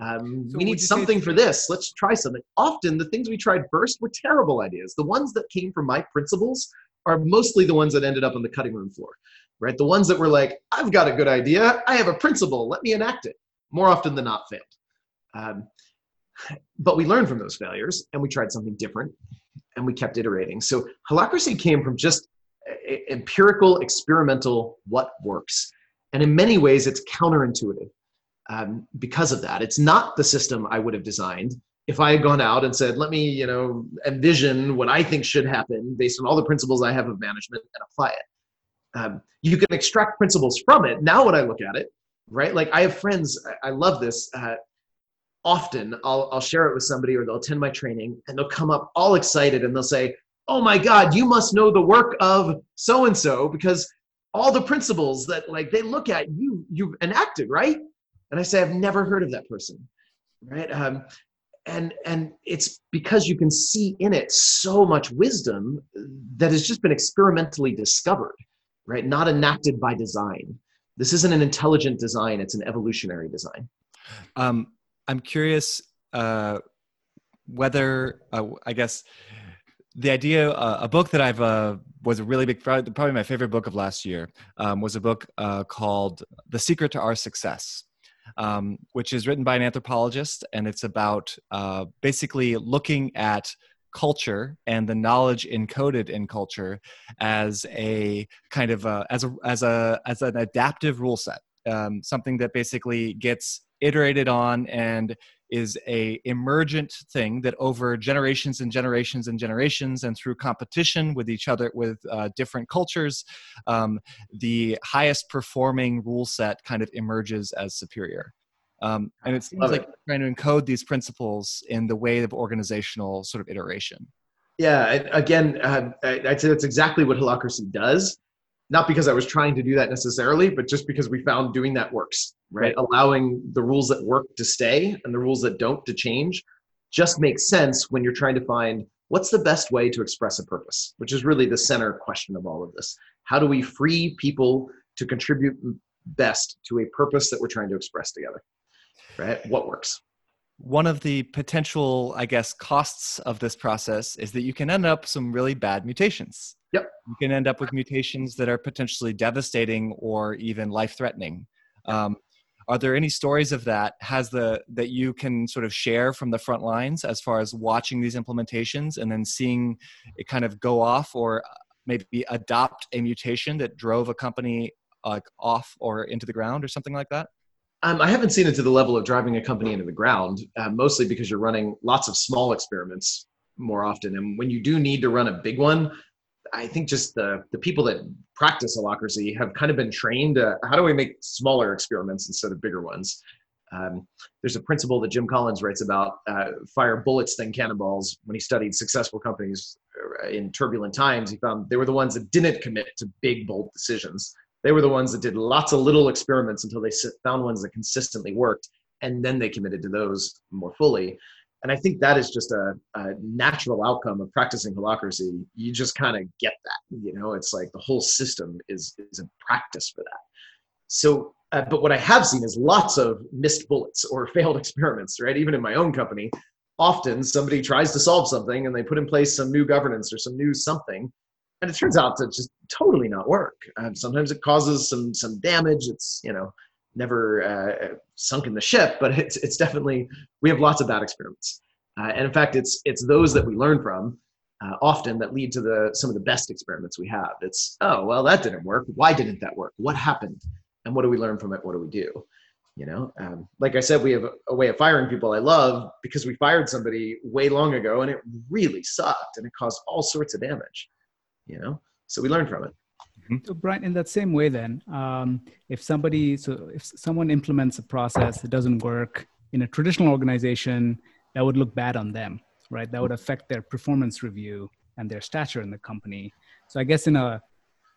Um, so we need something for this. Let's try something. Often the things we tried first were terrible ideas. The ones that came from my principles are mostly the ones that ended up on the cutting room floor, right? The ones that were like, I've got a good idea. I have a principle. Let me enact it. More often than not, failed. Um, but we learned from those failures and we tried something different and we kept iterating. So holacracy came from just empirical, experimental, what works. And in many ways, it's counterintuitive um, because of that. It's not the system I would have designed if I had gone out and said, let me, you know, envision what I think should happen based on all the principles I have of management and apply it. Um, you can extract principles from it. Now, when I look at it, right, like I have friends, I, love this. Uh, often I'll, I'll share it with somebody or they'll attend my training and they'll come up all excited and they'll say, oh my God, you must know the work of so and so because all the principles that like they look at you, you've enacted, right? and i say i've never heard of that person right um, and and it's because you can see in it so much wisdom that has just been experimentally discovered right? Not enacted by design. This isn't an intelligent design it's an evolutionary design. Um, i'm curious uh, whether uh, i guess the idea uh, a book that i've uh, was a really big probably my favorite book of last year um, was a book uh, called the secret to our success um, which is written by an anthropologist, and it's about uh, basically looking at culture and the knowledge encoded in culture as a kind of a, as a as a as an adaptive rule set, um, something that basically gets iterated on and is a emergent thing that over generations and generations and generations and through competition with each other with uh, different cultures um, the highest performing rule set kind of emerges as superior um, and it seems Love like it. trying to encode these principles in the way of organizational sort of iteration yeah again uh, i'd say that's exactly what holacracy does not because I was trying to do that necessarily, but just because we found doing that works, right? right? Allowing the rules that work to stay and the rules that don't to change just makes sense when you're trying to find what's the best way to express a purpose, which is really the center question of all of this. How do we free people to contribute best to a purpose that we're trying to express together, right? What works? one of the potential i guess costs of this process is that you can end up some really bad mutations Yep. You can end up with mutations that are potentially devastating or even life threatening. Um, are there any stories of that has the that you can sort of share from the front lines as far as watching these implementations and then seeing it kind of go off or maybe adopt a mutation that drove a company like off or into the ground or something like that um, I haven't seen it to the level of driving a company into the ground, uh, mostly because you're running lots of small experiments more often. And when you do need to run a big one, I think just the the people that practice holacracy have kind of been trained. Uh, how do we make smaller experiments instead of bigger ones? Um, there's a principle that Jim Collins writes about: uh, fire bullets than cannonballs. When he studied successful companies uh, in turbulent times, he found they were the ones that didn't commit to big, bold decisions. They were the ones that did lots of little experiments until they found ones that consistently worked, and then they committed to those more fully. And I think that is just a, a natural outcome of practicing holacracy. You just kind of get that, you know, it's like the whole system is, is in practice for that. So, uh, but what I have seen is lots of missed bullets or failed experiments, right? Even in my own company, often somebody tries to solve something and they put in place some new governance or some new something, and it turns out to just totally not work. Um, sometimes it causes some some damage. It's you know never uh, sunk in the ship, but it's it's definitely we have lots of bad experiments, uh, and in fact, it's it's those that we learn from uh, often that lead to the some of the best experiments we have. It's oh well that didn't work. Why didn't that work? What happened? And what do we learn from it? What do we do? You know, um, like I said, we have a, a way of firing people I love because we fired somebody way long ago and it really sucked and it caused all sorts of damage. You know, so we learn from it. Mm-hmm. So Brian, in that same way, then, um, if somebody, so if someone implements a process that doesn't work in a traditional organization, that would look bad on them, right? That would affect their performance review and their stature in the company. So I guess in a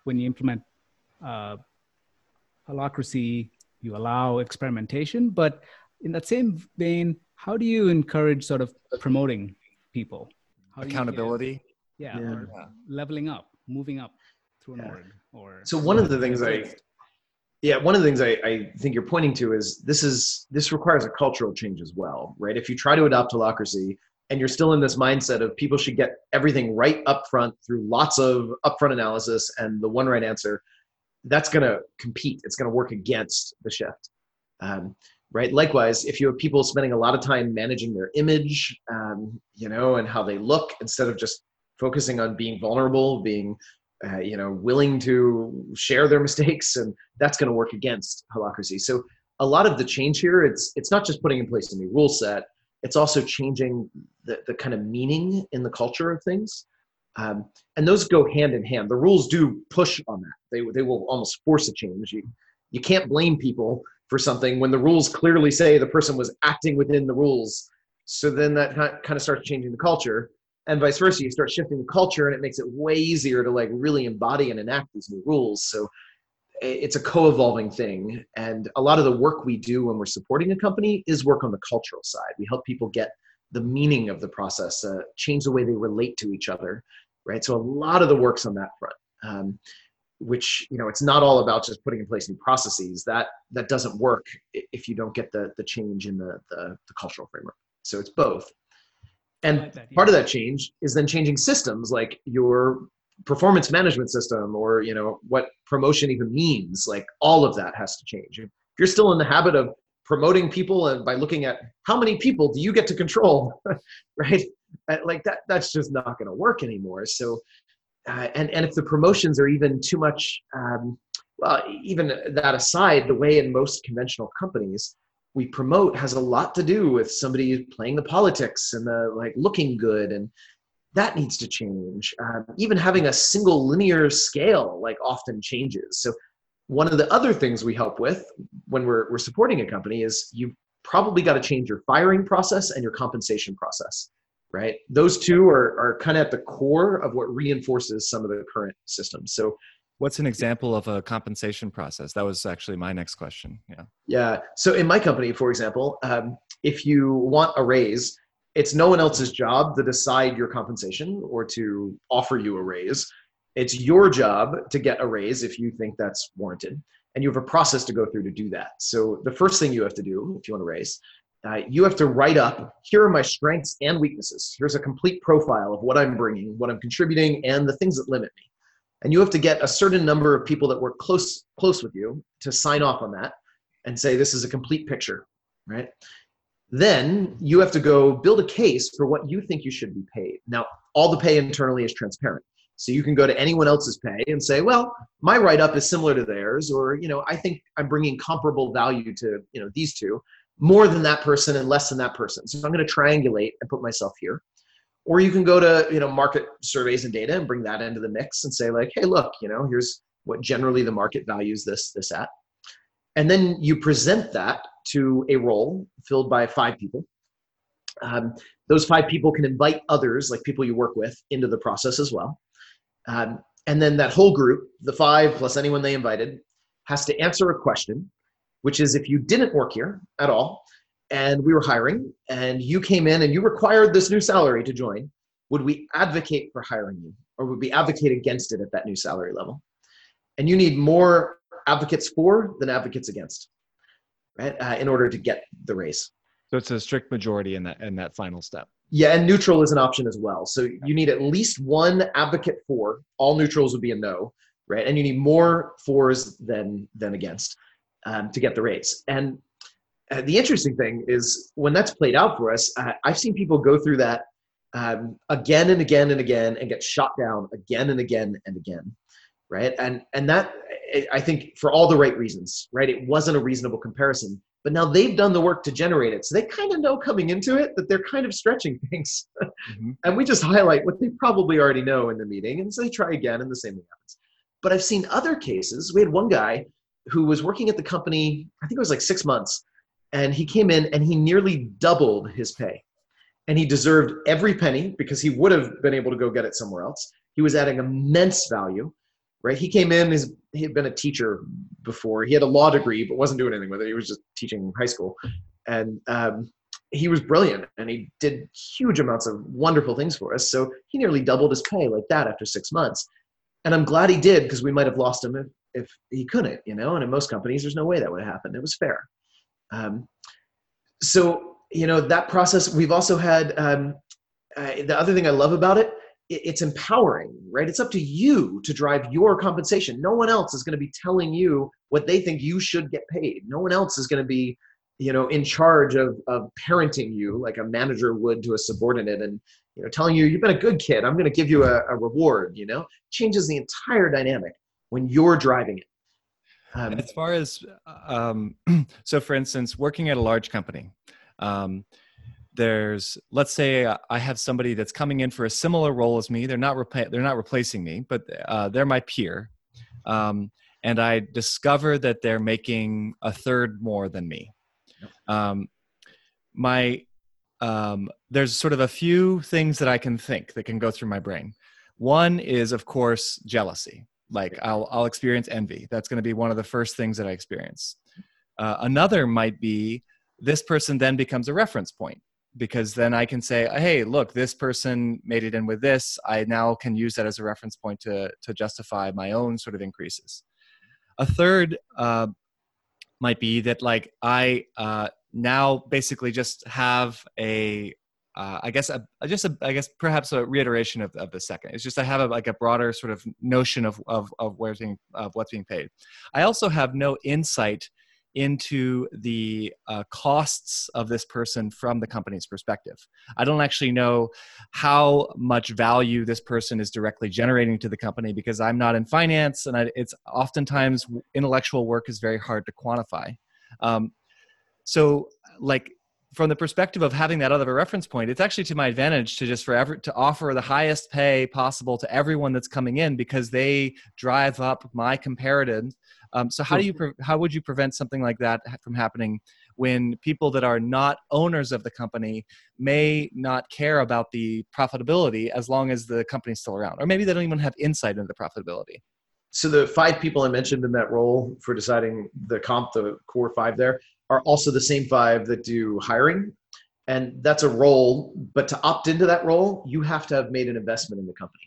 when you implement uh, holacracy, you allow experimentation, but in that same vein, how do you encourage sort of promoting people? How Accountability. Yeah, yeah. leveling up, moving up through an yeah. org or so one of the things i yeah one of the things I, I think you're pointing to is this is this requires a cultural change as well right? If you try to adopt holacracy and you're still in this mindset of people should get everything right up front through lots of upfront analysis and the one right answer that's going to compete. It's going to work against the shift. Um, right? Likewise if you have people spending a lot of time managing their image um, you know and how they look instead of just focusing on being vulnerable being uh, you know willing to share their mistakes and that's going to work against holacracy so a lot of the change here it's it's not just putting in place a new rule set it's also changing the, the kind of meaning in the culture of things. Um, and those go hand in hand. The rules do push on that. They, they will almost force a change. You, you can't blame people for something when the rules clearly say the person was acting within the rules. So then that kind of starts changing the culture and vice versa you start shifting the culture and it makes it way easier to like really embody and enact these new rules. So it's a co-evolving thing. And a lot of the work we do when we're supporting a company is work on the cultural side. We help people get the meaning of the process uh, change the way they relate to each other right? So a lot of the work's on that front um, which you know it's not all about just putting in place new processes. That that doesn't work if you don't get the the change in the the, the cultural framework. So it's both and like that, yeah. part of that change is then changing systems like your performance management system or you know what promotion even means like all of that has to change. If you're still in the habit of promoting people and by looking at how many people do you get to control right? Like that that's just not going to work anymore. So uh, and and if the promotions are even too much um, well even that aside the way in most conventional companies we promote has a lot to do with somebody playing the politics and the like looking good and that needs to change. Um, even having a single linear scale like often changes. So one of the other things we help with when we're, we're supporting a company is you probably got to change your firing process and your compensation process right? Those two are, are kind of at the core of what reinforces some of the current systems so What's an example of a compensation process? That was actually my next question. Yeah. Yeah. So in my company, for example, um, if you want a raise, it's no one else's job to decide your compensation or to offer you a raise. It's your job to get a raise if you think that's warranted. And you have a process to go through to do that. So the first thing you have to do if you want to raise, uh, you have to write up here are my strengths and weaknesses. Here's a complete profile of what I'm bringing, what I'm contributing, and the things that limit me and you have to get a certain number of people that work close close with you to sign off on that and say this is a complete picture right? Then you have to go build a case for what you think you should be paid. Now all the pay internally is transparent. So you can go to anyone else's pay and say well my write up is similar to theirs or you know i think i'm bringing comparable value to you know these two more than that person and less than that person. So i'm going to triangulate and put myself here or you can go to you know market surveys and data and bring that into the mix and say like hey look you know here's what generally the market values this this at. And then you present that to a role filled by five people. Um, those five people can invite others like people you work with into the process as well. Um, and then that whole group the five plus anyone they invited has to answer a question which is if you didn't work here at all and we were hiring, and you came in and you required this new salary to join, would we advocate for hiring you, or would we advocate against it at that new salary level? And you need more advocates for than advocates against, right? Uh, in order to get the raise. So it's a strict majority in that in that final step. Yeah, and neutral is an option as well. So you need at least one advocate for. All neutrals would be a no, right? And you need more fours than than against um, to get the raise. And uh, the interesting thing is when that's played out for us, uh, I've seen people go through that um, again and again and again and get shot down again and again and again, right? And and that I think for all the right reasons, right? It wasn't a reasonable comparison, but now they've done the work to generate it, so they kind of know coming into it that they're kind of stretching things, mm-hmm. and we just highlight what they probably already know in the meeting, and so they try again, and the same thing happens. But I've seen other cases. We had one guy who was working at the company, I think it was like six months, and he came in and he nearly doubled his pay. And he deserved every penny because he would have been able to go get it somewhere else. He was adding immense value, right? He came in, his, he had been a teacher before. He had a law degree, but wasn't doing anything with it. He was just teaching high school. And um, he was brilliant and he did huge amounts of wonderful things for us. So he nearly doubled his pay like that after six months. And I'm glad he did because we might have lost him if, if he couldn't, you know. And in most companies, there's no way that would have happened. It was fair. Um, so you know that process. We've also had um, uh, the other thing I love about it. It's empowering, right? It's up to you to drive your compensation. No one else is going to be telling you what they think you should get paid. No one else is going to be, you know, in charge of of parenting you like a manager would to a subordinate and you know telling you you've been a good kid. I'm going to give you a, a reward. You know, changes the entire dynamic when you're driving it. Um, as far as, um, so for instance, working at a large company, um, there's let's say I have somebody that's coming in for a similar role as me. They're not repla- they're not replacing me, but uh, they're my peer, um, and I discover that they're making a third more than me. Um, my um, there's sort of a few things that I can think that can go through my brain. One is, of course, jealousy like I'll I'll experience envy. That's going to be one of the first things that I experience. Uh, another might be this person then becomes a reference point because then I can say, hey, look, this person made it in with this. I now can use that as a reference point to to justify my own sort of increases. A third uh, might be that like I uh, now basically just have a uh, I guess a, just a, I guess perhaps a reiteration of, of the second. It's just I have a, like a broader sort of notion of of of where's being of what's being paid. I also have no insight into the uh, costs of this person from the company's perspective. I don't actually know how much value this person is directly generating to the company because I'm not in finance, and I, it's oftentimes intellectual work is very hard to quantify. Um, so, like from the perspective of having that other reference point, it's actually to my advantage to just forever to offer the highest pay possible to everyone that's coming in because they drive up my comparative. Um, so how do you pre- how would you prevent something like that from happening when people that are not owners of the company may not care about the profitability as long as the company's still around, or maybe they don't even have insight into the profitability? So the five people I mentioned in that role for deciding the comp, the core five there, are also the same five that do hiring. And that's a role, but to opt into that role, you have to have made an investment in the company.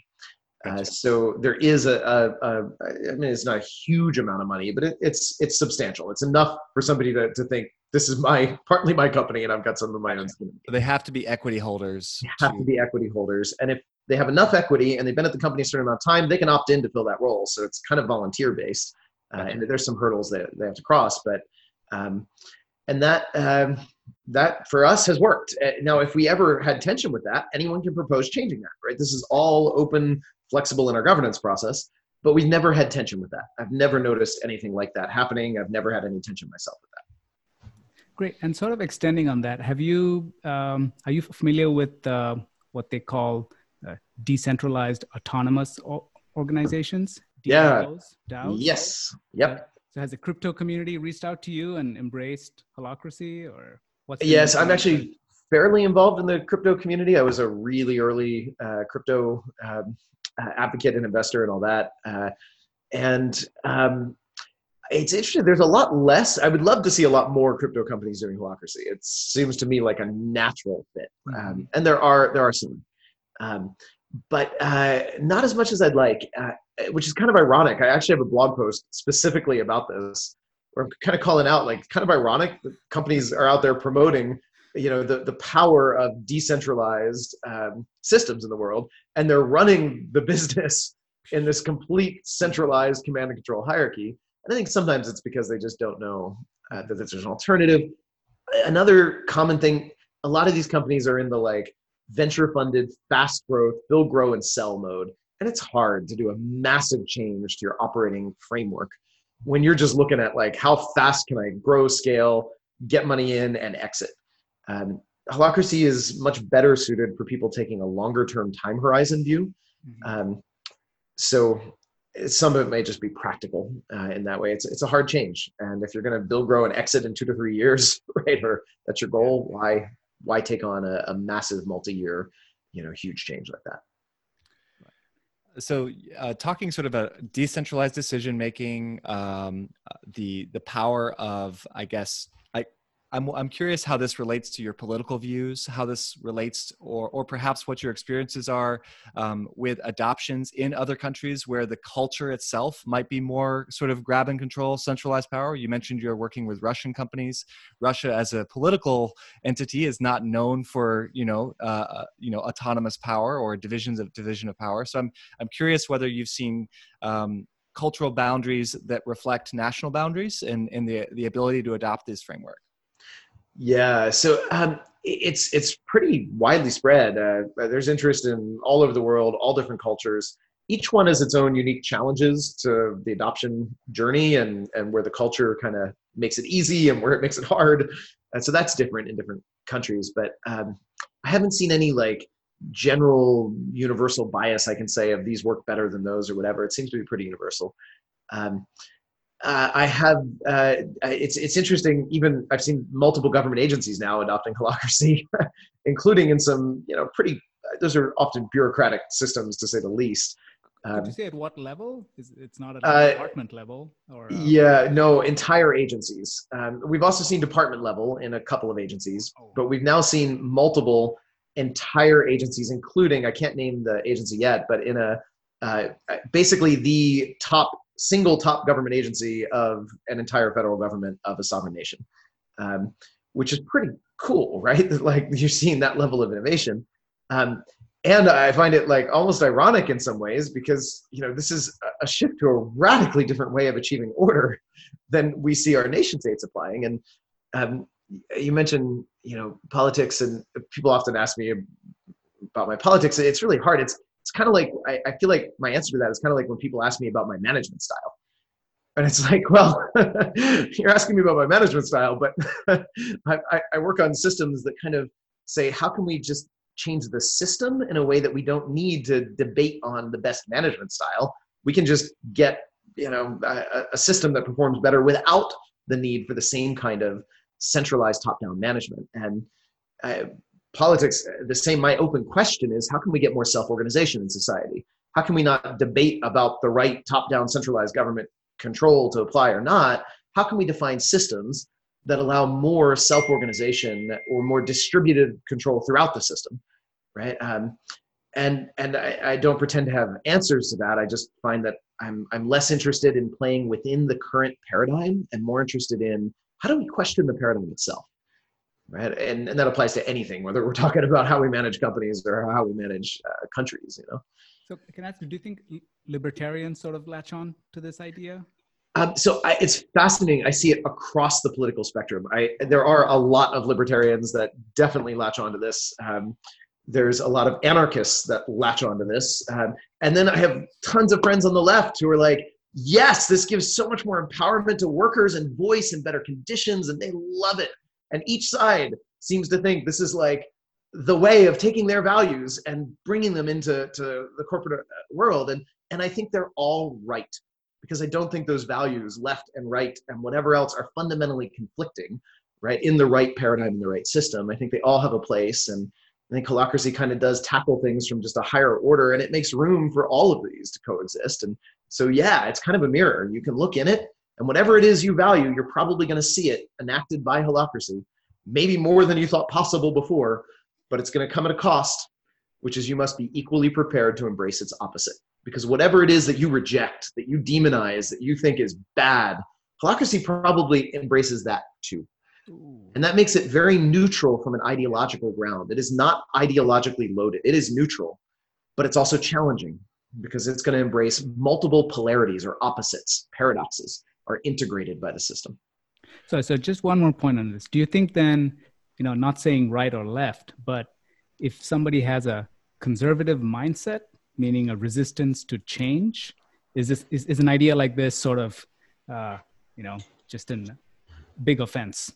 Uh, so there is a, a, a, I mean, it's not a huge amount of money, but it, it's it's substantial. It's enough for somebody to, to think this is my partly my company, and I've got some of my own. They have to be equity holders. They have to, to be equity holders, and if they have enough equity and they've been at the company a certain amount of time, they can opt in to fill that role. So it's kind of volunteer based, uh, and there's some hurdles that they have to cross, but um, and that um, that for us has worked. Uh, now, if we ever had tension with that, anyone can propose changing that. Right? This is all open, flexible in our governance process. But we've never had tension with that. I've never noticed anything like that happening. I've never had any tension myself with that. Great. And sort of extending on that, have you um, are you familiar with uh, what they call decentralized autonomous organizations? DAOs, yeah. DAOs? Yes. Yep. So has the crypto community reached out to you and embraced Holacracy or what's Yes, I'm actually fairly involved in the crypto community. I was a really early uh, crypto um, uh, advocate and investor and all that. Uh, and um, it's interesting. There's a lot less. I would love to see a lot more crypto companies doing holacracy. It seems to me like a natural fit, Mm-hmm. um, and there are there are some, um, but uh, not as much as I'd like. Uh, which is kind of ironic. I actually have a blog post specifically about this, where I'm kind of calling out like kind of ironic that companies are out there promoting, you know, the the power of decentralized um, systems in the world, and they're running the business in this complete centralized command and control hierarchy. And I think sometimes it's because they just don't know uh, that there's an alternative. Another common thing, a lot of these companies are in the like venture funded, fast growth, build, grow, and sell mode. And it's hard to do a massive change to your operating framework when you're just looking at like how fast can I grow, scale, get money in, and exit. Um, holacracy is much better suited for people taking a longer term time horizon view. Mhm. Um, so some of it may just be practical uh, in that way. It's it's a hard change, and if you're going to build, grow, and exit in two to three years, right, or that's your goal, why why take on a, a massive multi-year, you know, huge change like that? so uh, talking sort of about decentralized decision making um, the the power of i guess I'm, I'm curious how this relates to your political views how this relates or or perhaps what your experiences are um, with adoptions in other countries where the culture itself might be more sort of grab and control centralized power. You mentioned you're working with russian companies. Russia as a political entity is not known for you know uh, uh, you know autonomous power or divisions of division of power. So i'm I'm curious whether you've seen um, cultural boundaries that reflect national boundaries and, and the, the ability to adopt this framework. Yeah, so um, it's it's pretty widely spread. Uh, there's interest in all over the world, all different cultures. Each one has its own unique challenges to the adoption journey, and and where the culture kind of makes it easy and where it makes it hard. And so that's different in different countries. But um, I haven't seen any like general universal bias I can say of these work better than those or whatever. It seems to be pretty universal. Um, uh, I have. Uh, it's it's interesting. Even I've seen multiple government agencies now adopting holacracy, including in some you know pretty. Those are often bureaucratic systems to say the least. Could Um, you say at what level? Is it's not at uh, department level or? uh, yeah, no, entire agencies. Um, we've also seen department level in a couple of agencies, Oh. but we've now seen multiple entire agencies, including I can't name the agency yet, but in a uh, basically the top single top government agency of an entire federal government of a sovereign nation, um, which is pretty cool, right? Like you're seeing that level of innovation. Um, and I find it like almost ironic in some ways because you know this is a- shift to a radically different way of achieving order than we see our nation states applying. And um, you mentioned you know politics, and people often ask me about my politics. It's really hard. It's it's kind of like I, I feel like my answer to that is kind of like when people ask me about my management style. And it's like, well, you're asking me about my management style, but I, I, I work on systems that kind of say, how can we just change the system in a way that we don't need to debate on the best management style? We can just get, you know, a, a system that performs better without the need for the same kind of centralized top-down management. And uh, politics, the same. My open question is, how can we get more self-organization in society? How can we not debate about the right top-down centralized government control to apply or not? How can we define systems that allow more self-organization or more distributed control throughout the system, right? Um, and and I, I don't pretend to have answers to that. I just find that I'm I'm less interested in playing within the current paradigm and more interested in how do we question the paradigm itself, right? And and that applies to anything, whether we're talking about how we manage companies or how we manage uh, countries, you know. So can I ask you, do you think libertarians sort of latch on to this idea? Um, so I, it's fascinating. I see it across the political spectrum. I, there are a lot of libertarians that definitely latch onto this. Um, there's a lot of anarchists that latch onto this. Um, and then I have tons of friends on the left who are like, yes, this gives so much more empowerment to workers and voice and better conditions, and they love it. And each side seems to think this is like the way of taking their values and bringing them into to the corporate world. And, and I think they're all right because I don't think those values, left and right and whatever else, are fundamentally conflicting, right? In the right paradigm, in the right system. I think they all have a place. And I think holacracy kind of does tackle things from just a higher order and it makes room for all of these to coexist. And so, yeah, it's kind of a mirror. You can look in it And whatever it is you value, you're probably going to see it enacted by holacracy, maybe more than you thought possible before, but it's going to come at a cost, which is you must be equally prepared to embrace its opposite. Because whatever it is that you reject, that you demonize, that you think is bad, holacracy probably embraces that too. And that makes it very neutral from an ideological ground. It is not ideologically loaded, it is neutral, but it's also challenging because it's going to embrace multiple polarities or opposites, paradoxes are integrated by the system. So, so just one more point on this. Do you think then, you know, not saying right or left, but if somebody has a conservative mindset, meaning a resistance to change, is this is, is an idea like this sort of, uh, you know, just a big offense?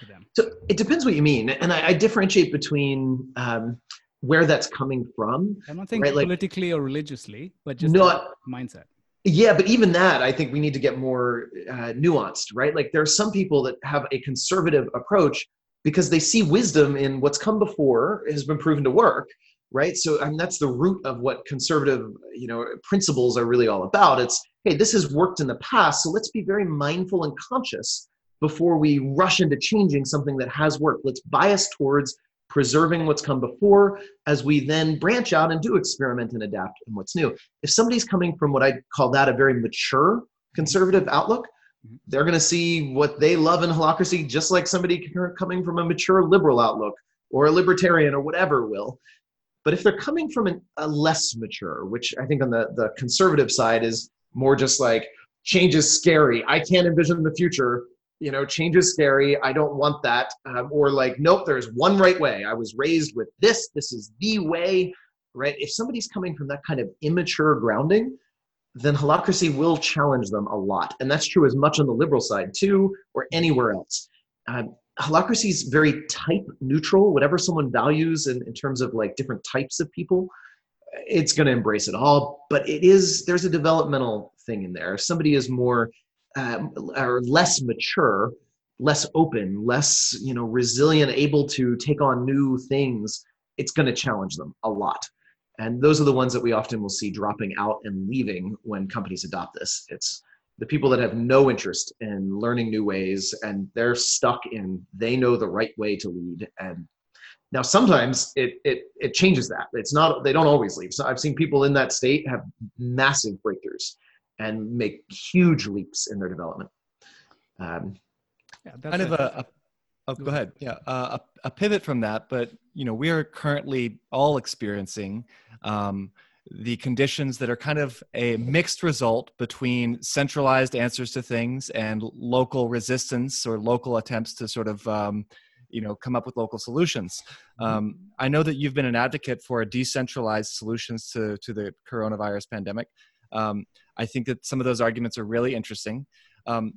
to them? So it depends what you mean, and I, I differentiate between um, where that's coming from. I'm not saying right? Like- politically or religiously, but just Not- mindset. Yeah, but even that, I think we need to get more uh, nuanced, right? Like there are some people that have a conservative approach because they see wisdom in what's come before has been proven to work, right? So I mean, that's the root of what conservative, you know, principles are really all about. It's hey, this has worked in the past, so let's be very mindful and conscious before we rush into changing something that has worked. Let's bias towards preserving what's come before as we then branch out and do experiment and adapt in what's new. If somebody's coming from what I call that a very mature conservative outlook, they're going to see what they love in holacracy just like somebody coming from a mature liberal outlook or a libertarian or whatever will. But if they're coming from an, a less mature, which I think on the, the conservative side is more just like change is scary. I can't envision the future you know change is scary. I don't want that. Um, or like nope there's one right way. I was raised with this. This is the way right? If somebody's coming from that kind of immature grounding then holacracy will challenge them a lot. And that's true as much on the liberal side too or anywhere else. Um, holacracy is very type neutral. Whatever someone values in, in terms of like different types of people it's going to embrace it all. But it is there's a developmental thing in there. If somebody is more um, or less mature, less open, less you know resilient, able to take on new things, it's going to challenge them a lot. And those are the ones that we often will see dropping out and leaving when companies adopt this. It's the people that have no interest in learning new ways and they're stuck in they know the right way to lead and now sometimes it it it changes that it's not they don't always leave so i've seen people in that state have massive breakthroughs and make huge leaps in their development. Um, Yeah, that's kind of a- a, a oh go ahead. Yeah uh, a, a pivot from that but you know we are currently all experiencing um, the conditions that are kind of a mixed result between centralized answers to things and local resistance or local attempts to sort of um, you know come up with local solutions. Um, i know that you've been an advocate for decentralized solutions to to the coronavirus pandemic um, I think that some of those arguments are really interesting. Um,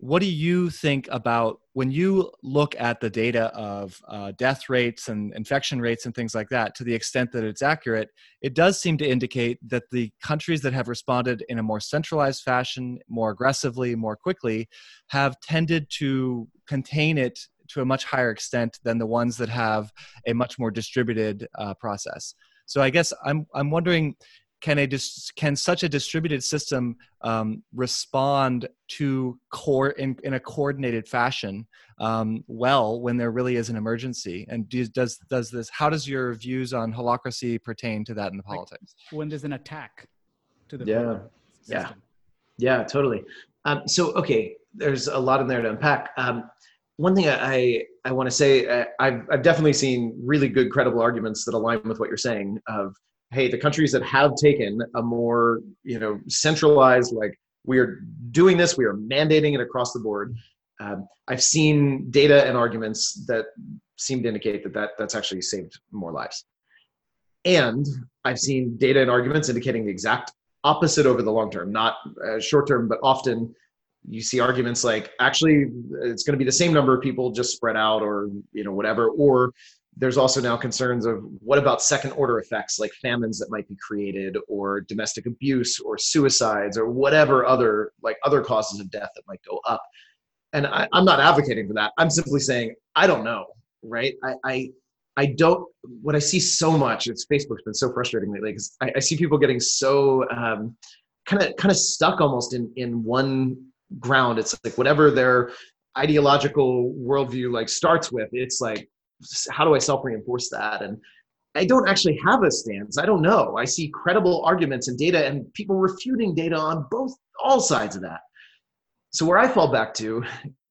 what do you think about when you look at the data of uh, death rates and infection rates and things like that to the extent that it's accurate it does seem to indicate that the countries that have responded in a more centralized fashion more aggressively more quickly have tended to contain it to a much higher extent than the ones that have a much more distributed uh, process so i guess i'm i'm wondering can a dis- can such a distributed system um, respond to core in, in a coordinated fashion um, well when there really is an emergency and do, does does this how does your views on holacracy pertain to that in the Like- politics when there's an attack to the Yeah. core Yeah. Yeah, totally. Um, so, okay, there's a lot in there to unpack. Um, one thing I, I want to say, uh, I've, I've definitely seen really good, credible arguments that align with what you're saying of, hey, the countries that have taken a more, you know, centralized, like, we are doing this, we are mandating it across the board. Um, I've seen data and arguments that seem to indicate that, that that's actually saved more lives. And I've seen data and arguments indicating the exact opposite over the long term, not uh, short term, but often you see arguments like actually it's going to be the same number of people just spread out or you know whatever or there's also now concerns of what about second order effects like famines that might be created or domestic abuse or suicides or whatever other like other causes of death that might go up and I, i'm not advocating for that i'm simply saying i don't know right i i, I don't what i see so much it's facebook's been so frustrating lately because I, I see people getting so kind of kind of stuck almost in in one ground. It's like whatever their ideological worldview like starts with. It's like how do I self reinforce that? And I don't actually have a stance. I don't know. I see credible arguments and data and people refuting data on both all sides of that. So where I fall back to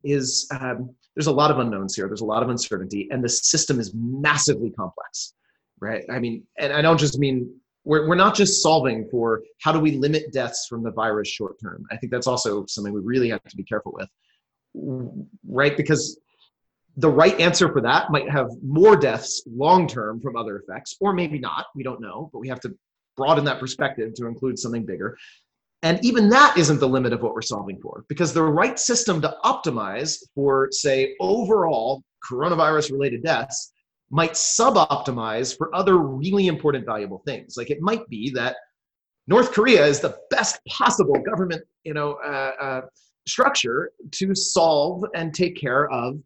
is um, there's a lot of unknowns here. There's a lot of uncertainty, and the system is massively complex, right? I mean, and I don't just mean we're, we're not just solving for how do we limit deaths from the virus short term. I think that's also something we really have to be careful with, right? Because the right answer for that might have more deaths long term from other effects, or maybe not. We don't know, but we have to broaden that perspective to include something bigger. And even that isn't the limit of what we're solving for, because the right system to optimize for, say, overall coronavirus related deaths might sub-optimize for other really important valuable things. Like it might be that North Korea is the best possible government, you know, uh, uh, structure to solve and take care of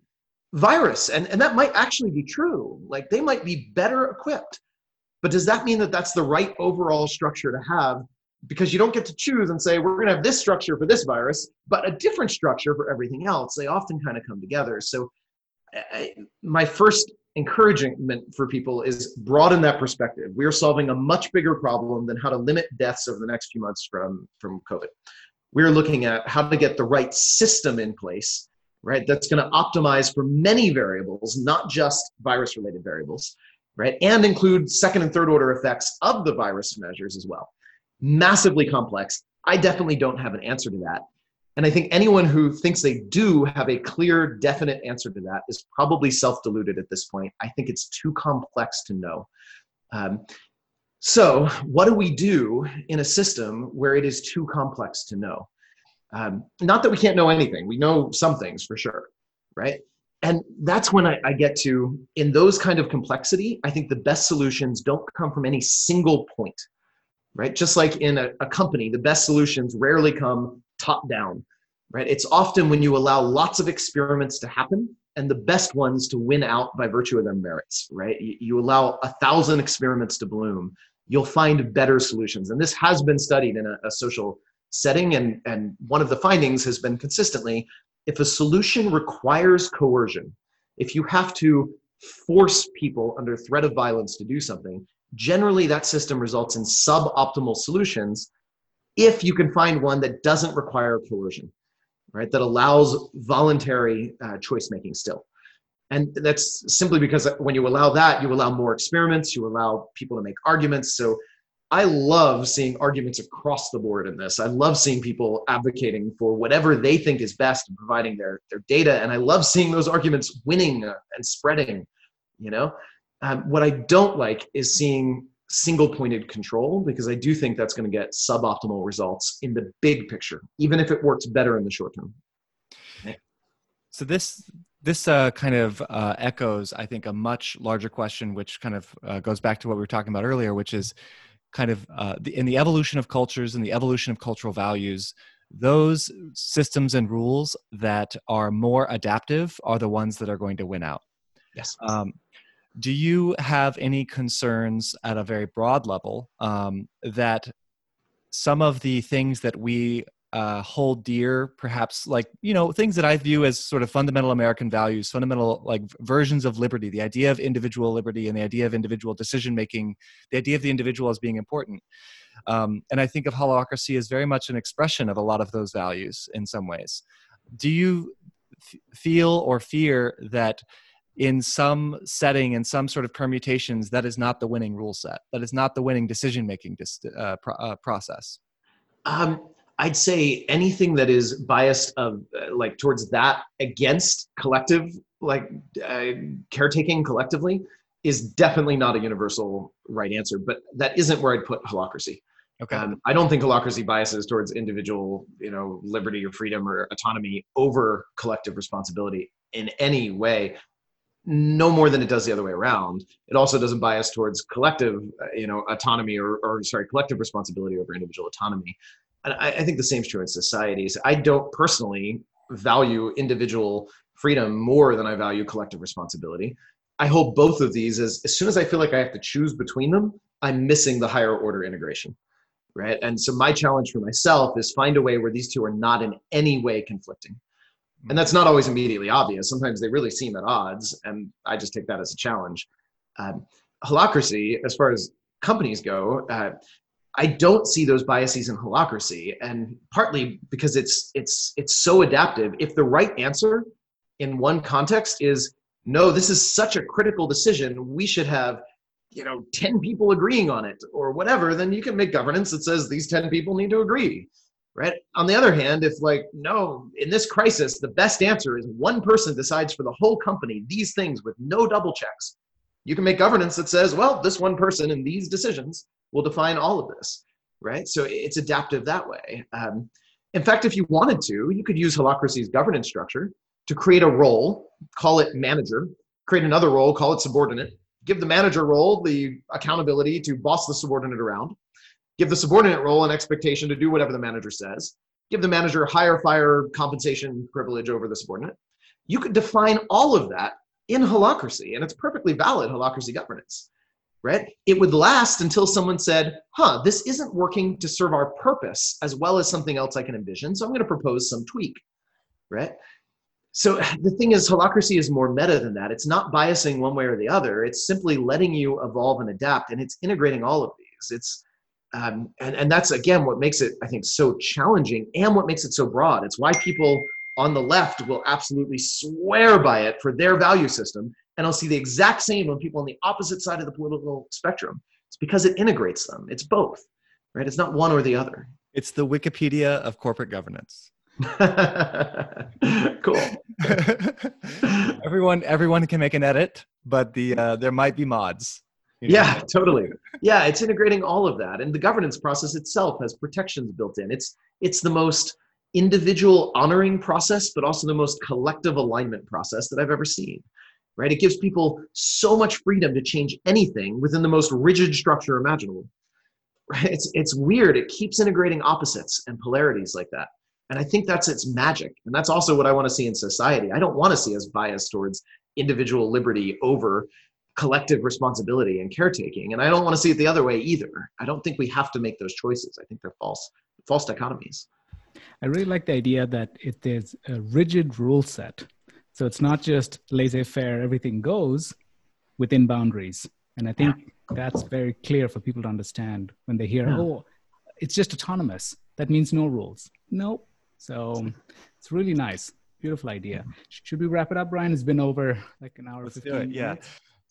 virus. And, and that might actually be true. Like they might be better equipped. But does that mean that that's the right overall structure to have? Because you don't get to choose and say we're going to have this structure for this virus but a different structure for everything else. They often kind of come together. So I, my first encouragement for people is broaden that perspective. We are solving a much bigger problem than how to limit deaths over the next few months from from covid. We're looking at how to get the right system in place right? That's going to optimize for many variables, not just virus related variables, right? And include second and third order effects of the virus measures as well. Massively complex. I definitely don't have an answer to that. And I think anyone who thinks they do have a clear, definite answer to that is probably self deluded at this point. I think it's too complex to know. Um, so, what do we do in a system where it is too complex to know? Um, not that we can't know anything, we know some things for sure, right? And that's when I, I get to, in those kind of complexity, I think the best solutions don't come from any single point, right? Just like in a, a company, the best solutions rarely come top down, right? It's often when you allow lots of experiments to happen and the best ones to win out by virtue of their merits, right? You, you allow a thousand experiments to bloom, you'll find better solutions. And this has been studied in a, a social setting. And, and one of the findings has been consistently if a solution requires coercion, if you have to force people under threat of violence to do something, generally that system results in suboptimal solutions if you can find one that doesn't require coercion, right? That allows voluntary uh, choice making still. And that's simply because when you allow that, you allow more experiments, you allow people to make arguments. So I love seeing arguments across the board in this. I love seeing people advocating for whatever they think is best and providing their, their data. And I love seeing those arguments winning and spreading, you know? Um, what I don't like is seeing single pointed control because I do think that's going to get suboptimal results in the big picture, even if it works better in the short term. So this this uh, kind of uh, echoes, I think, a much larger question, which kind of uh, goes back to what we were talking about earlier, which is kind of uh, the, in the evolution of cultures and the evolution of cultural values those systems and rules that are more adaptive are the ones that are going to win out. Yes. Um, do you have any concerns at a very broad level um, that some of the things that we uh, hold dear, perhaps like you know things that I view as sort of fundamental American values, fundamental like versions of liberty, the idea of individual liberty and the idea of individual decision making, the idea of the individual as being important. Um, and I think of holacracy as very much an expression of a lot of those values in some ways. Do you f- feel or fear that? in some setting in some sort of permutations that is not the winning rule set that is not the winning decision making dis- uh, pro- uh, process um, I'd say anything that is biased of uh, like towards that against collective like uh, caretaking collectively is definitely not a universal right answer. But that isn't where I'd put holacracy. Okay. Um, I don't think holacracy biases towards individual, you know, liberty or freedom or autonomy over collective responsibility in any way. No more than it does the other way around. It also doesn't bias towards collective, uh, you know, autonomy or, or sorry, collective responsibility over individual autonomy and I, I think the same is true in societies. I don't personally value individual freedom more than I value collective responsibility. I hold both of these as as soon as I feel like I have to choose between them, I'm missing the higher order integration. right? And so my challenge for myself is find a way where these two are not in any way conflicting. And that's not always immediately obvious. Sometimes they really seem at odds, and I just take that as a challenge. Um, holacracy, as far as companies go, uh, I don't see those biases in holacracy, and partly because it's it's it's so adaptive. If the right answer in one context is no, this is such a critical decision, we should have you know 10 people agreeing on it or whatever then you can make governance that says these 10 people need to agree right on the other hand if like no in this crisis the best answer is one person decides for the whole company these things with no double checks you can make governance that says well this one person and these decisions will define all of this right? So it's adaptive that way. Um, in fact if you wanted to you could use holacracy's governance structure to create a role call it manager create another role call it subordinate give the manager role the accountability to boss the subordinate around give the subordinate role an expectation to do whatever the manager says give the manager higher fire compensation privilege over the subordinate. You could define all of that in holacracy and it's perfectly valid holacracy governance right? It would last until someone said huh this isn't working to serve our purpose as well as something else i can envision so i'm going to propose some tweak right? So the thing is holacracy is more meta than that. It's not biasing one way or the other. It's simply letting you evolve and adapt and it's integrating all of these. It's um, and, and that's again what makes it i think so challenging and what makes it so broad. It's why people on the left will absolutely swear by it for their value system and i'll see the exact same on people on the opposite side of the political spectrum it's because it integrates them it's both right it's not one or the other it's the wikipedia of corporate governance cool. everyone, everyone can make an edit, but the uh, there might be mods. You know? Yeah, totally. Yeah, it's integrating all of that, and the governance process itself has protections built in. It's it's the most individual honoring process, but also the most collective alignment process that I've ever seen. Right? It gives people so much freedom to change anything within the most rigid structure imaginable. Right? It's it's weird. It keeps integrating opposites and polarities like that. And I think that's its magic. And that's also what I want to see in society. I don't want to see us biased towards individual liberty over collective responsibility and caretaking. And I don't want to see it the other way either. I don't think we have to make those choices. I think they're false, false dichotomies. I really like the idea that it is a rigid rule set. So it's not just laissez faire, everything goes within boundaries. And I think yeah. that's very clear for people to understand when they hear, yeah. oh, it's just autonomous. That means no rules. Nope. So it's really nice. Beautiful idea. Should we wrap it up, Brian? It's been over like an hour. Let's do it. Yeah.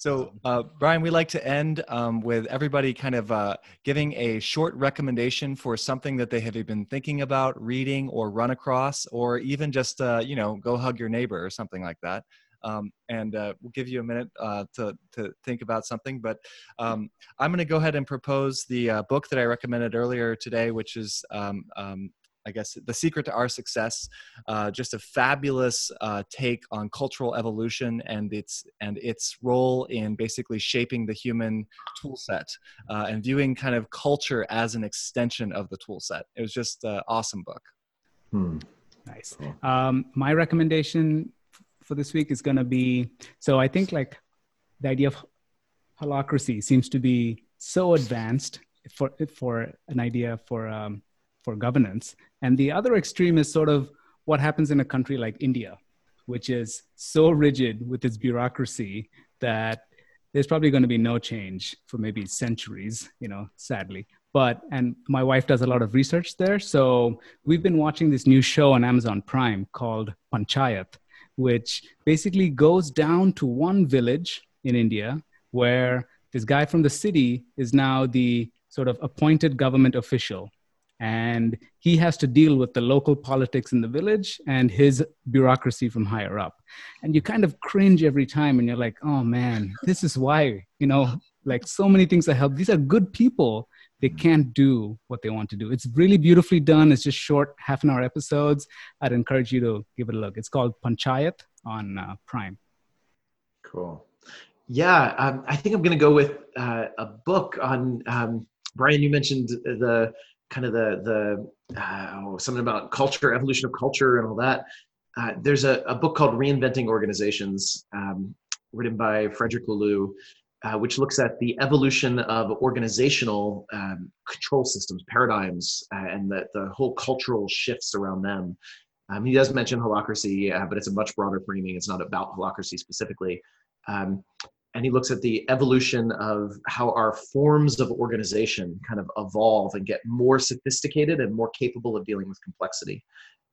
So, uh, Brian, we like to end um, with everybody kind of uh, giving a short recommendation for something that they have been thinking about, reading, or run across, or even just, uh, you know, go hug your neighbor or something like that. Um, and uh, we'll give you a minute uh, to, to think about something. But um, I'm going to go ahead and propose the uh, book that I recommended earlier today, which is um, um I guess, the secret to our success. Uh, just a fabulous uh, take on cultural evolution and its and its role in basically shaping the human tool set uh, and viewing kind of culture as an extension of the tool set. It was just an awesome book. Hmm. Nice. Um, my recommendation for this week is going to be so I think like the idea of holacracy seems to be so advanced for for an idea for um, for governance. And the other extreme is sort of what happens in a country like India, which is so rigid with its bureaucracy that there's probably going to be no change for maybe centuries, you know, sadly. But, and my wife does a lot of research there. So we've been watching this new show on Amazon Prime called Panchayat, which basically goes down to one village in India where this guy from the city is now the sort of appointed government official and he has to deal with the local politics in the village and his bureaucracy from higher up. And you kind of cringe every time and you're like oh man this is why you know like so many things that help. These are good people. They can't do what they want to do. It's really beautifully done. It's just short half an hour episodes. I'd encourage you to give it a look. It's called panchayat on uh, prime. Cool. Yeah um, i think i'm going to go with uh, a book on um, brian you mentioned the kind of the the uh, something about culture, evolution of culture, and all that. Uh, there's a, a, book called Reinventing Organizations, um, written by Frederic Laloux, uh, which looks at the evolution of organizational um, control systems, paradigms, uh, and the, the whole cultural shifts around them. Um, he does mention holacracy, uh, but it's a much broader framing. It's not about holacracy specifically. Um, and he looks at the evolution of how our forms of organization kind of evolve and get more sophisticated and more capable of dealing with complexity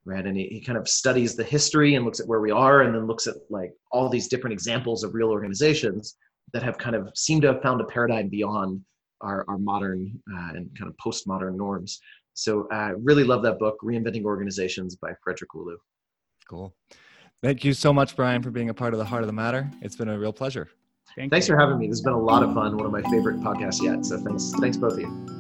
right and he, he kind of studies the history and looks at where we are and then looks at like all these different examples of real organizations that have kind of seemed to have found a paradigm beyond our, our modern uh, and kind of postmodern norms. So I uh, really love that book, Reinventing Organizations by Frederic Laloux. Cool. Thank you so much, Brian, for being a part of the Heart of the Matter. It's been a real pleasure. Thank thanks you. for having me. This has been a lot of fun. One of my favorite podcasts yet. So thanks, thanks both of you.